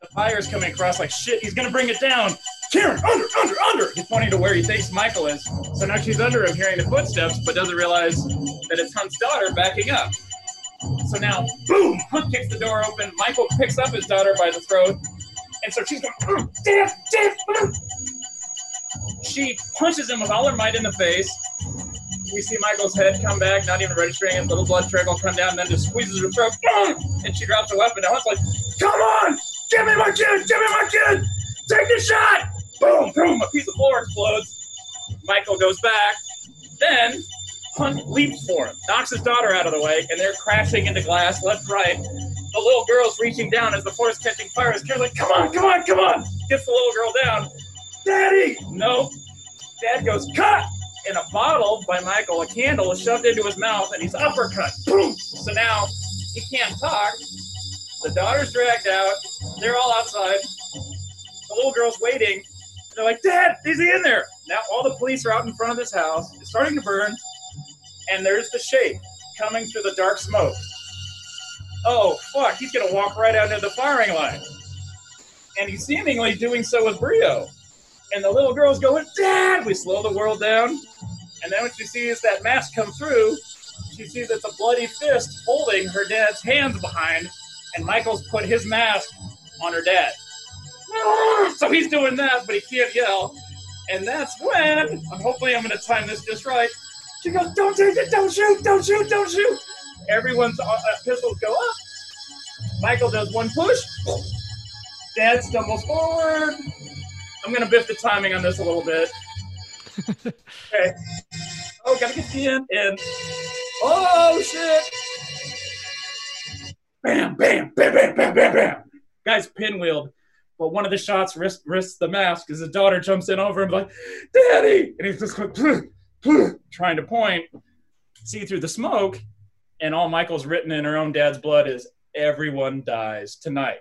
the fire is coming across like shit. He's gonna bring it down. Karen, under, under, under. He's pointing to where he thinks Michael is. So now she's under him, hearing the footsteps, but doesn't realize that it's Hunt's daughter backing up. So now, boom! Hunt kicks the door open. Michael picks up his daughter by the throat, and so she's going, "Mm, damn, damn. mm." She punches him with all her might in the face. We see Michael's head come back, not even registering it. Little blood trickle come down, then just squeezes her throat, "Mm," and she drops the weapon. Now Hunt's like, "Come on, give me my kid, give me my kid, take the shot!" Boom, boom, a piece of floor explodes. Michael goes back. Then Hunt leaps for him, knocks his daughter out of the way, and they're crashing into glass left, right. The little girl's reaching down as the is catching fire. His like, come on, come on, come on. Gets the little girl down. Daddy! No. Dad goes, cut! And a bottle by Michael, a candle, is shoved into his mouth, and he's uppercut. Boom! So now he can't talk. The daughter's dragged out. They're all outside. The little girl's waiting. They're like, Dad, is he in there? Now all the police are out in front of this house. It's starting to burn. And there's the shape coming through the dark smoke. Oh, fuck, he's to walk right out into the firing line. And he's seemingly doing so with Brio. And the little girl's going, Dad! We slow the world down. And then what she sees that mask come through, she sees it's a bloody fist holding her dad's hands behind, and Michael's put his mask on her dad. <laughs> So he's doing that, but he can't yell. And that's when, hopefully I'm to time this just right. She goes, "Don't take it! Don't shoot! Don't shoot! Don't shoot!" Everyone's uh, uh, pistols go up. Michael does one push. Dad stumbles forward. I'm gonna biff the timing on this a little bit. <laughs> Okay. Oh, gotta get the in and oh shit! Bam, bam, bam, bam, bam, bam, bam. Guy's pinwheeled, but one of the shots risks, risks the mask as his daughter jumps in over him like, "Daddy!" and he's just like. going, <laughs> Hmm. trying to point, see through the smoke, and all Michael's written in her own dad's blood is "Everyone dies tonight."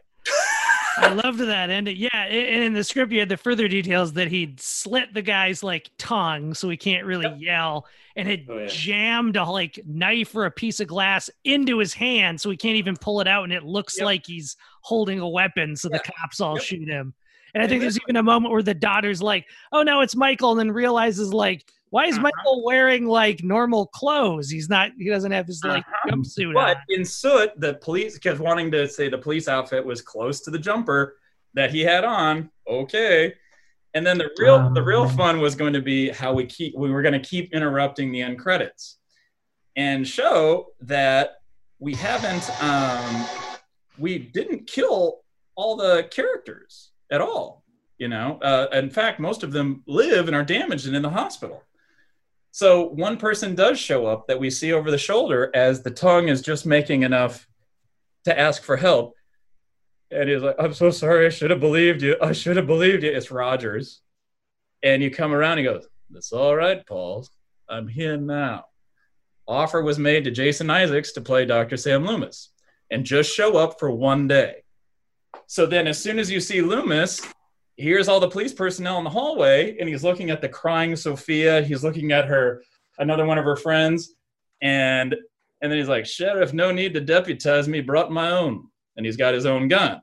I loved that ending. Yeah, and in the script you had the further details that he'd slit the guy's like tongue so he can't really Yep. yell, and had Oh, yeah. jammed a like knife or a piece of glass into his hand so he can't even pull it out, and it looks Yep. like he's holding a weapon, so the cops all Yep. shoot him. And I think this there's even a moment where the daughter's like, "Oh no, it's Michael," and then realizes like, "Why is Uh-huh. Michael wearing like normal clothes? He's not. He doesn't have his like Uh-huh. jumpsuit But on." in Soot, the police kept wanting to say the police outfit was close to the jumper that he had on. Okay. And then the real the real Um. fun was going to be how we keep we were going to keep interrupting the end credits and show that we haven't um we didn't kill all the characters at all you know uh, in fact most of them live and are damaged and in the hospital so one person does show up that we see over the shoulder as the tongue is just making enough to ask for help. And he's like, I'm so sorry. I should have believed you. I should have believed you. It's Rogers. And you come around, he goes, That's all right, Paul. I'm here now. Offer was made to Jason Isaacs to play Dr. Sam Loomis and just show up for one day. So then, as soon as you see Loomis, here's all the police personnel in the hallway, and he's looking at the crying Sophia. He's looking at her, another one of her friends, and and then he's like, "Sheriff, no need to deputize me. Brought my own." And he's got his own gun.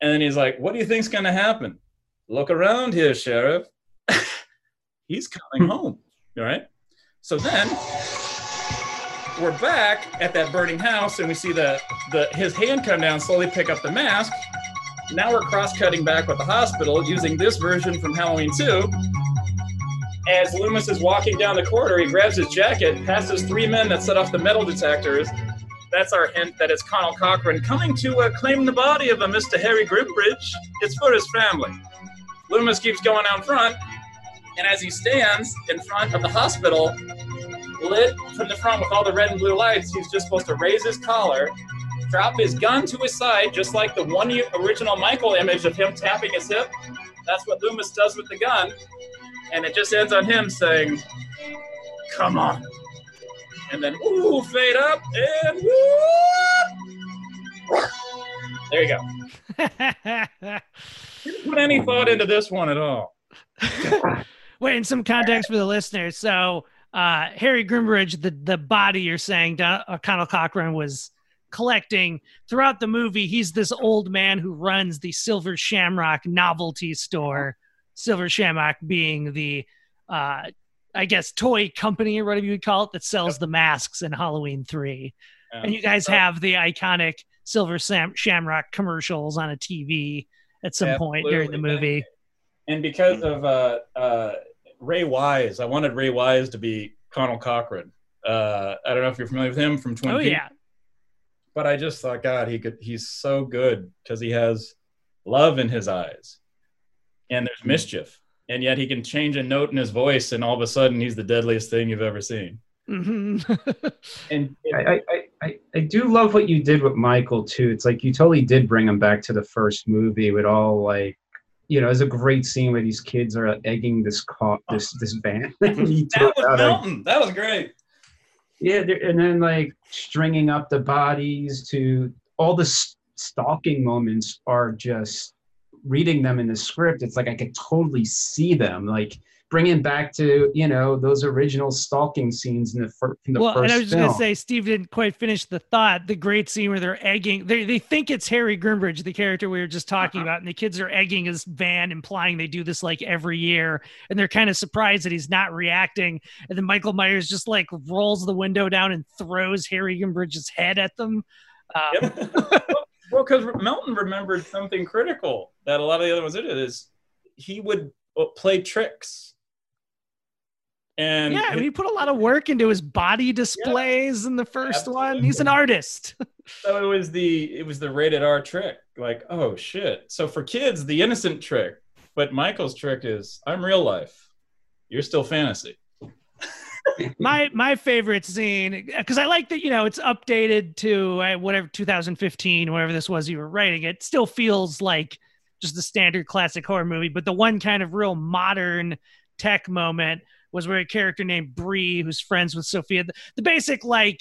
And then he's like, "What do you think's gonna happen? Look around here, Sheriff. <laughs> he's coming hmm. home. All right. So then we're back at that burning house, and we see the the his hand come down, slowly pick up the mask. Now we're cross-cutting back with the hospital using this version from Halloween 2. As Loomis is walking down the corridor, he grabs his jacket, passes three men that set off the metal detectors. That's our hint that it's Conal Cochran coming to uh, claim the body of a Mr. Harry Grimbridge. It's for his family. Loomis keeps going out front, and as he stands in front of the hospital, lit from the front with all the red and blue lights, he's just supposed to raise his collar, drop his gun to his side, just like the one original Michael image of him tapping his hip. That's what Loomis does with the gun. And it just ends on him saying, Come on. And then, ooh, fade up, and whoop. There you go. <laughs> Didn't put any thought into this one at all. <laughs> Wait, in some context for the listeners. So, uh, Harry Grimbridge, the the body you're saying, Don, uh, Conal Cochran was collecting throughout the movie. He's this old man who runs the Silver Shamrock novelty store. Silver Shamrock being the, uh, I guess, toy company or whatever you would call it that sells the masks in Halloween Three. And you guys have the iconic Silver Sam- Shamrock commercials on a TV at some point during the movie. And because of uh, uh, Ray Wise, I wanted Ray Wise to be Conal Cochran. Uh, I don't know if you're familiar with him from Twin Oh Peaks. yeah, but I just thought, God, he could. He's so good because he has love in his eyes, and there's mischief, and yet he can change a note in his voice, and all of a sudden he's the deadliest thing you've ever seen. <laughs> hmm And I, I, I- I, I do love what you did with Michael too. It's like you totally did bring him back to the first movie with all like, you know, it's a great scene where these kids are egging this car, this this van. <laughs> That was out a- Melton. That was great. Yeah, and then like stringing up the bodies to all the stalking moments are just reading them in the script. It's like I could totally see them. Like bringing back to you know those original stalking scenes in the, fir- in the well, first and I was just film. gonna say, Steve didn't quite finish the thought. The great scene where they're egging, they they think it's Harry Grimbridge, the character we were just talking Uh-huh. about, and the kids are egging his van, implying they do this like every year, and they're kind of surprised that he's not reacting. And then Michael Myers just like rolls the window down and throws Harry Grimbridge's head at them. Um, <laughs> well, because Melton remembered something critical that a lot of the other ones did is he would uh, play tricks. And yeah, I mean, he put a lot of work into his body displays in the first one. He's an artist. <laughs> so it was the it was the rated R trick. Like, oh shit. So for kids, the innocent trick, but Michael's trick is I'm real life. You're still fantasy. <laughs> my my favorite scene because I like that you know it's updated to uh, whatever 2015 whatever this was you were writing it still feels like just a standard classic horror movie but the one kind of real modern tech moment was where a character named Bree who's friends with Sophia the, the basic like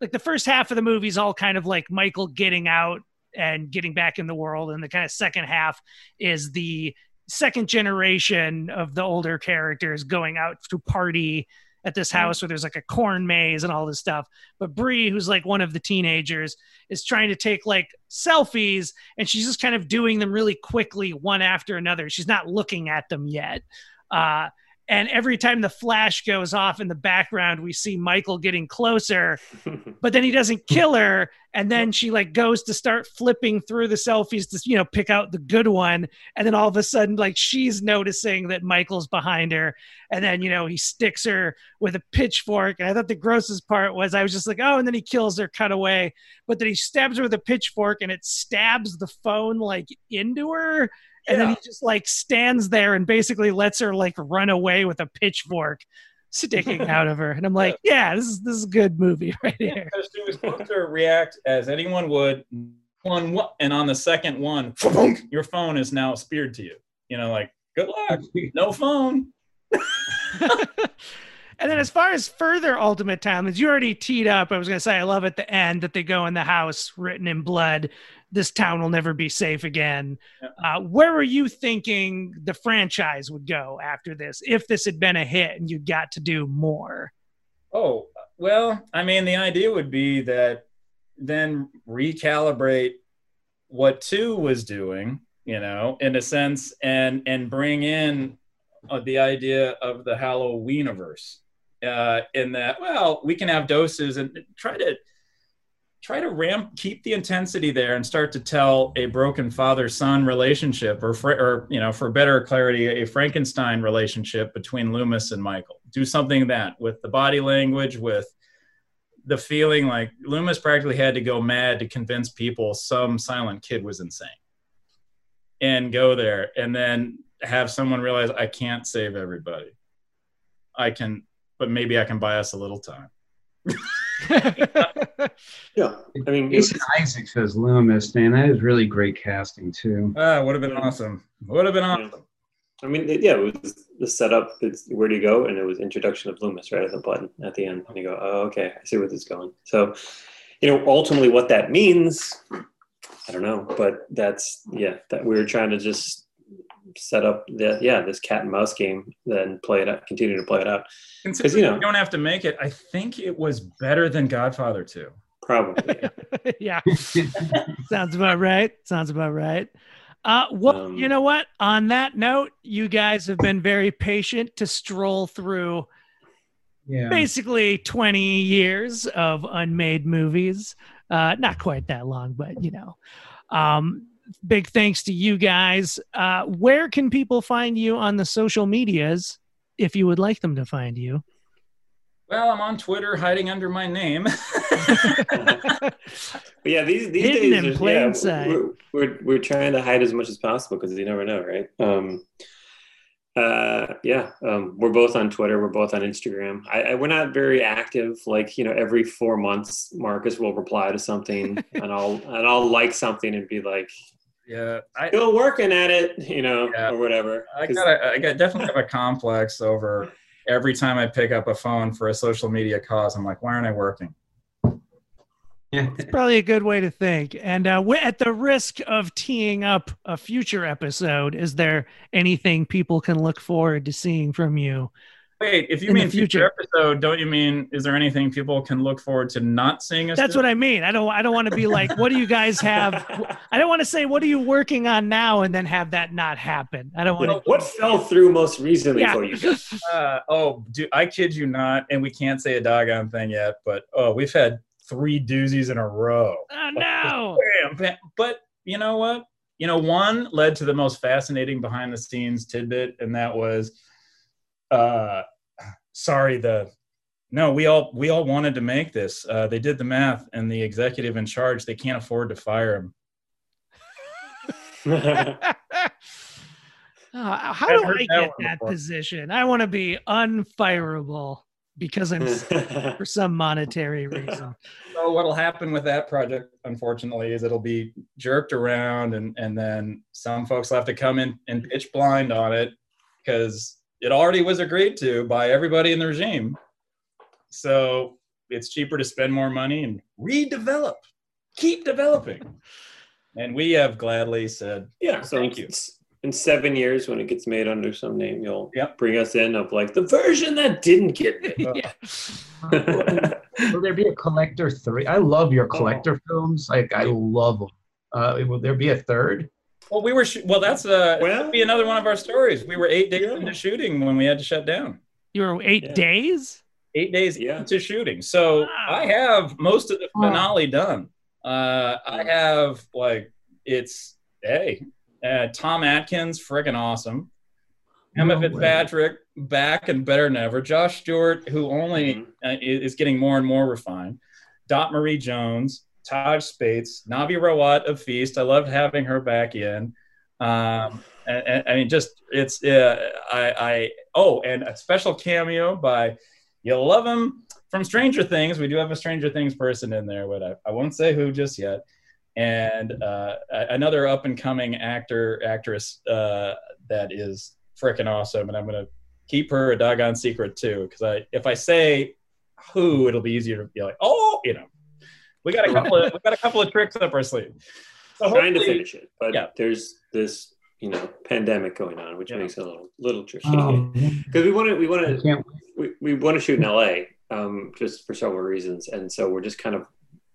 like the first half of the movie is all kind of like Michael getting out and getting back in the world and the kind of second half is the second generation of the older characters going out to party at this house where there's like a corn maze and all this stuff. But Bree, who's like one of the teenagers, is trying to take like selfies and she's just kind of doing them really quickly, one after another. She's not looking at them yet. Uh, and every time the flash goes off in the background, we see Michael getting closer, <laughs> but then he doesn't kill her. And then she like goes to start flipping through the selfies to, you know, pick out the good one. And then all of a sudden, like she's noticing that Michael's behind her. And then, you know, he sticks her with a pitchfork. And I thought the grossest part was I was just like, oh, and then he kills her, cut away. But then he stabs her with a pitchfork and it stabs the phone like into her. And then he just like stands there and basically lets her like run away with a pitchfork sticking <laughs> out of her. And I'm like, yeah, this is this is a good movie <laughs> right here. Because she was supposed to react as anyone would. One one- and on the second one, your phone is now speared to you. You know, like good luck, no phone. <laughs> and then as far as further ultimate timelines, you already teed up. I was gonna say I love at the end that they go in the house written in blood. This town will never be safe again. Uh, where were you thinking the franchise would go after this? If this had been a hit and you got to do more, Oh, well, I mean, the idea would be that then recalibrate what two was doing, you know, in a sense, and and bring in uh, the idea of the Halloweeniverse. Uh, in that, well, we can have doses and try to try to ramp, keep the intensity there, and start to tell a broken father-son relationship, or for, or you know, for better clarity, a Frankenstein relationship between Loomis and Michael. Do something that with the body language, with the feeling like Loomis practically had to go mad to convince people some silent kid was insane, and go there, and then have someone realize I can't save everybody. I can, but maybe I can buy us a little time. <laughs> <laughs> Yeah, I mean, Jason Isaacs as Loomis, man, that is really great casting too. Ah, would have been awesome. Would have been Yeah. awesome. I mean, it- yeah, it was the setup. It's where do you go, and it was introduction of Loomis right at the button at the end, and you go, oh, okay, I see where this is going. So, you know, ultimately, what that means, I don't know, but that's yeah, that we were trying to just set up that yeah, this cat and mouse game, then play it out, continue to play it out. Considering you know- you don't have to make it, I think it was better than Godfather 2. Probably, <laughs> yeah, yeah. <laughs> sounds about right. Sounds about right. Uh, well, Um, you know what? On that note, you guys have been very patient to stroll through Yeah. basically 20 years of unmade movies. Uh, not quite that long, but you know. Um, big thanks to you guys. Uh, where can people find you on the social medias if you would like them to find you? Well, I'm on Twitter hiding under my name. <laughs> But yeah, these these Hidden days, in plain yeah, sight. We're, we're we're trying to hide as much as possible because you never know, right? Um, uh, yeah, um, we're both on Twitter. We're both on Instagram. I, I, we're not very active. Like you know, every four months, Marcus will reply to something, <laughs> and I'll and I'll like something and be like, yeah, I, "Still working at it," you know, Yeah. or whatever. I got a, I got definitely have a complex over every time I pick up a phone for a social media cause. I'm like, why aren't I working? Yeah. It's probably a good way to think. And uh, wi- at the risk of teeing up a future episode, is there anything people can look forward to seeing from you? Wait, if you In mean future. future. episode, don't you mean is there anything people can look forward to not seeing us? That's do? what I mean. I don't. I don't want to be like, what do you guys have? <laughs> I don't want to say, what are you working on now, and then have that not happen. I don't want to. What fell through most recently Yeah. for you guys? <laughs> Uh, oh, do, I kid you not, and we can't say a doggone thing yet, but oh, we've had three doozies in a row. Oh no! <laughs> Bam, bam. But you know what? You know, one led to the most fascinating behind the scenes tidbit, and that was, uh, sorry, the no, we all we all wanted to make this. Uh, they did the math, and the executive in charge they can't afford to fire him. Uh, <laughs> how I've do I that get that before. position? I want to be unfireable because I'm <laughs> for some monetary reason. So what'll happen with that project, unfortunately, is it'll be jerked around, and and then some folks will have to come in and pitch blind on it because it already was agreed to by everybody in the regime. So it's cheaper to spend more money and redevelop, keep developing. And we have gladly said, yeah, so Thank in, you. in seven years, when it gets made under some name, you'll Yep. bring us in of like the version that didn't get <laughs> made. yeah. <laughs> Will there be a collector three? I love your collector films. Like I love them. Uh, will there be a third? Well, we were, sh- well, that's uh, Well- that'd be another one of our stories. We were eight days Yeah. into shooting when we had to shut down. You were eight Yeah. days. eight days Yeah. into shooting. So Wow. I have most of the Wow. finale done. Uh, I have like it's hey, uh, Tom Atkins, friggin' awesome. Emma No way. Fitzpatrick back and better than ever. Josh Stewart, who only Mhm. uh, is is getting more and more refined. Dot Marie Jones, Taj Spates, Navi Rawat of Feast. I loved having her back in. Um, and, and- I mean, just it's uh, I, I oh, and a special cameo by you love him from Stranger Things. We do have a Stranger Things person in there, but I, I won't say who just yet. And uh, another up and coming actor actress uh, that is freaking awesome, and I'm gonna keep her a doggone secret too, because I if I say who, it'll be easier to be like, oh, you know, we got a couple of we got a couple of tricks up our sleeve. So Trying to finish it, but Yeah. there's this you know pandemic going on, which Yeah. makes it a little little tricky. Um, Because we want to we want to can't we, we want to shoot in LA um, just for several reasons, and so we're just kind of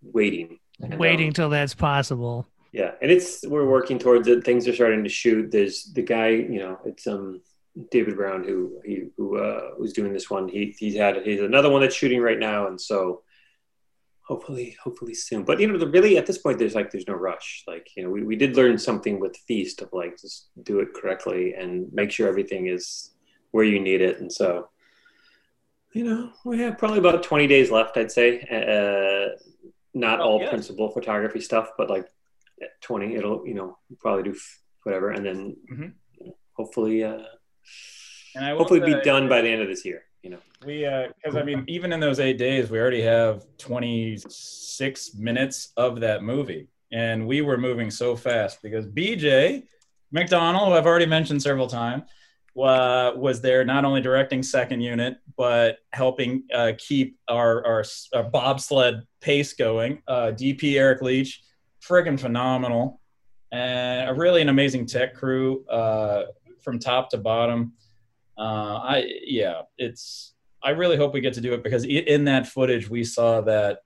waiting. And, Waiting um, till that's possible. yeah, and it's we're working towards it. Things are starting to shoot. There's the guy, you know, it's um David Brown who he who uh, was doing this one. He he's had he's another one that's shooting right now, and so hopefully hopefully soon. But you know, the, really at this point, there's like there's no rush. Like you know, we, we did learn something with Feast of like just do it correctly and make sure everything is where you need it, and so. You know, we have probably about 20 days left, I'd say. Uh, not Oh, all principal photography stuff, but like 20 it'll you know probably do f- whatever and then Mhm. you know, hopefully uh and I hopefully be say- done by the end of this year you know We, because I mean, even in those eight days, we already have 26 minutes of that movie. And we were moving so fast because BJ McDonnell, who I've already mentioned several times, uh, was there not only directing second unit, but helping uh, keep our, our, our bobsled pace going. Uh, DP Eric Leach, friggin' phenomenal. And a really an amazing tech crew uh, from top to bottom. Uh, I yeah, it's. I really hope we get to do it because in that footage we saw that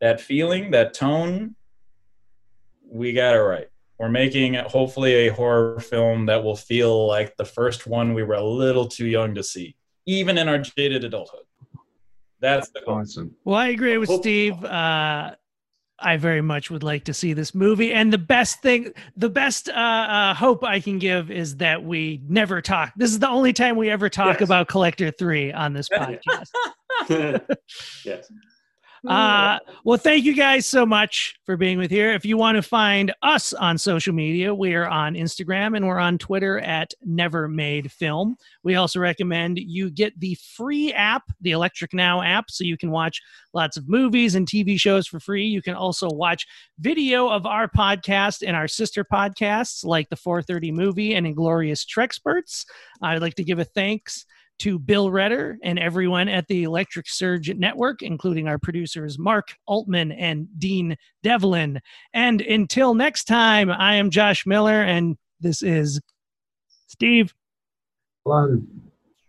that feeling, that tone. We got it right. We're making hopefully a horror film that will feel like the first one we were a little too young to see, even in our jaded adulthood. That's the goal. awesome. Well, I agree with Steve. Uh, I very much would like to see this movie. And the best thing, the best uh, uh, hope I can give is that we never talk. This is the only time we ever talk Yes. about Collector 3 on this <laughs> podcast. yes Uh, well, thank you guys so much for being with here. If you want to find us on social media, we are on Instagram and we're on Twitter at Never Made Film. We also recommend you get the free app, the Electric Now app, so you can watch lots of movies and TV shows for free. You can also watch video of our podcast and our sister podcasts like the 430 Movie and Inglorious Treksperts. I'd like to give a thanks to Bill Redder and everyone at the Electric Surge Network, including our producers Mark Altman and Dean Devlin. And until next time, I am Josh Miller, and this is Steve.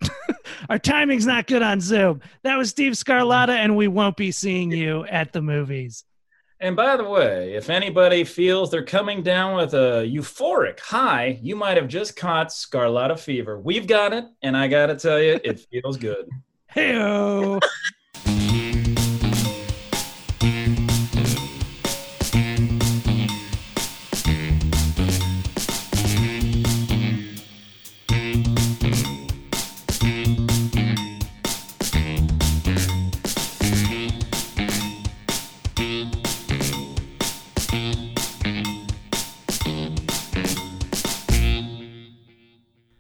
<laughs> Our timing's not good on Zoom. That was Steve Scarlatta, and we won't be seeing <laughs> you at the movies. And by the way, if anybody feels they're coming down with a euphoric high, you might have just caught Scarlatta fever. We've got it, and I got to tell you, it <laughs> feels good. Hey,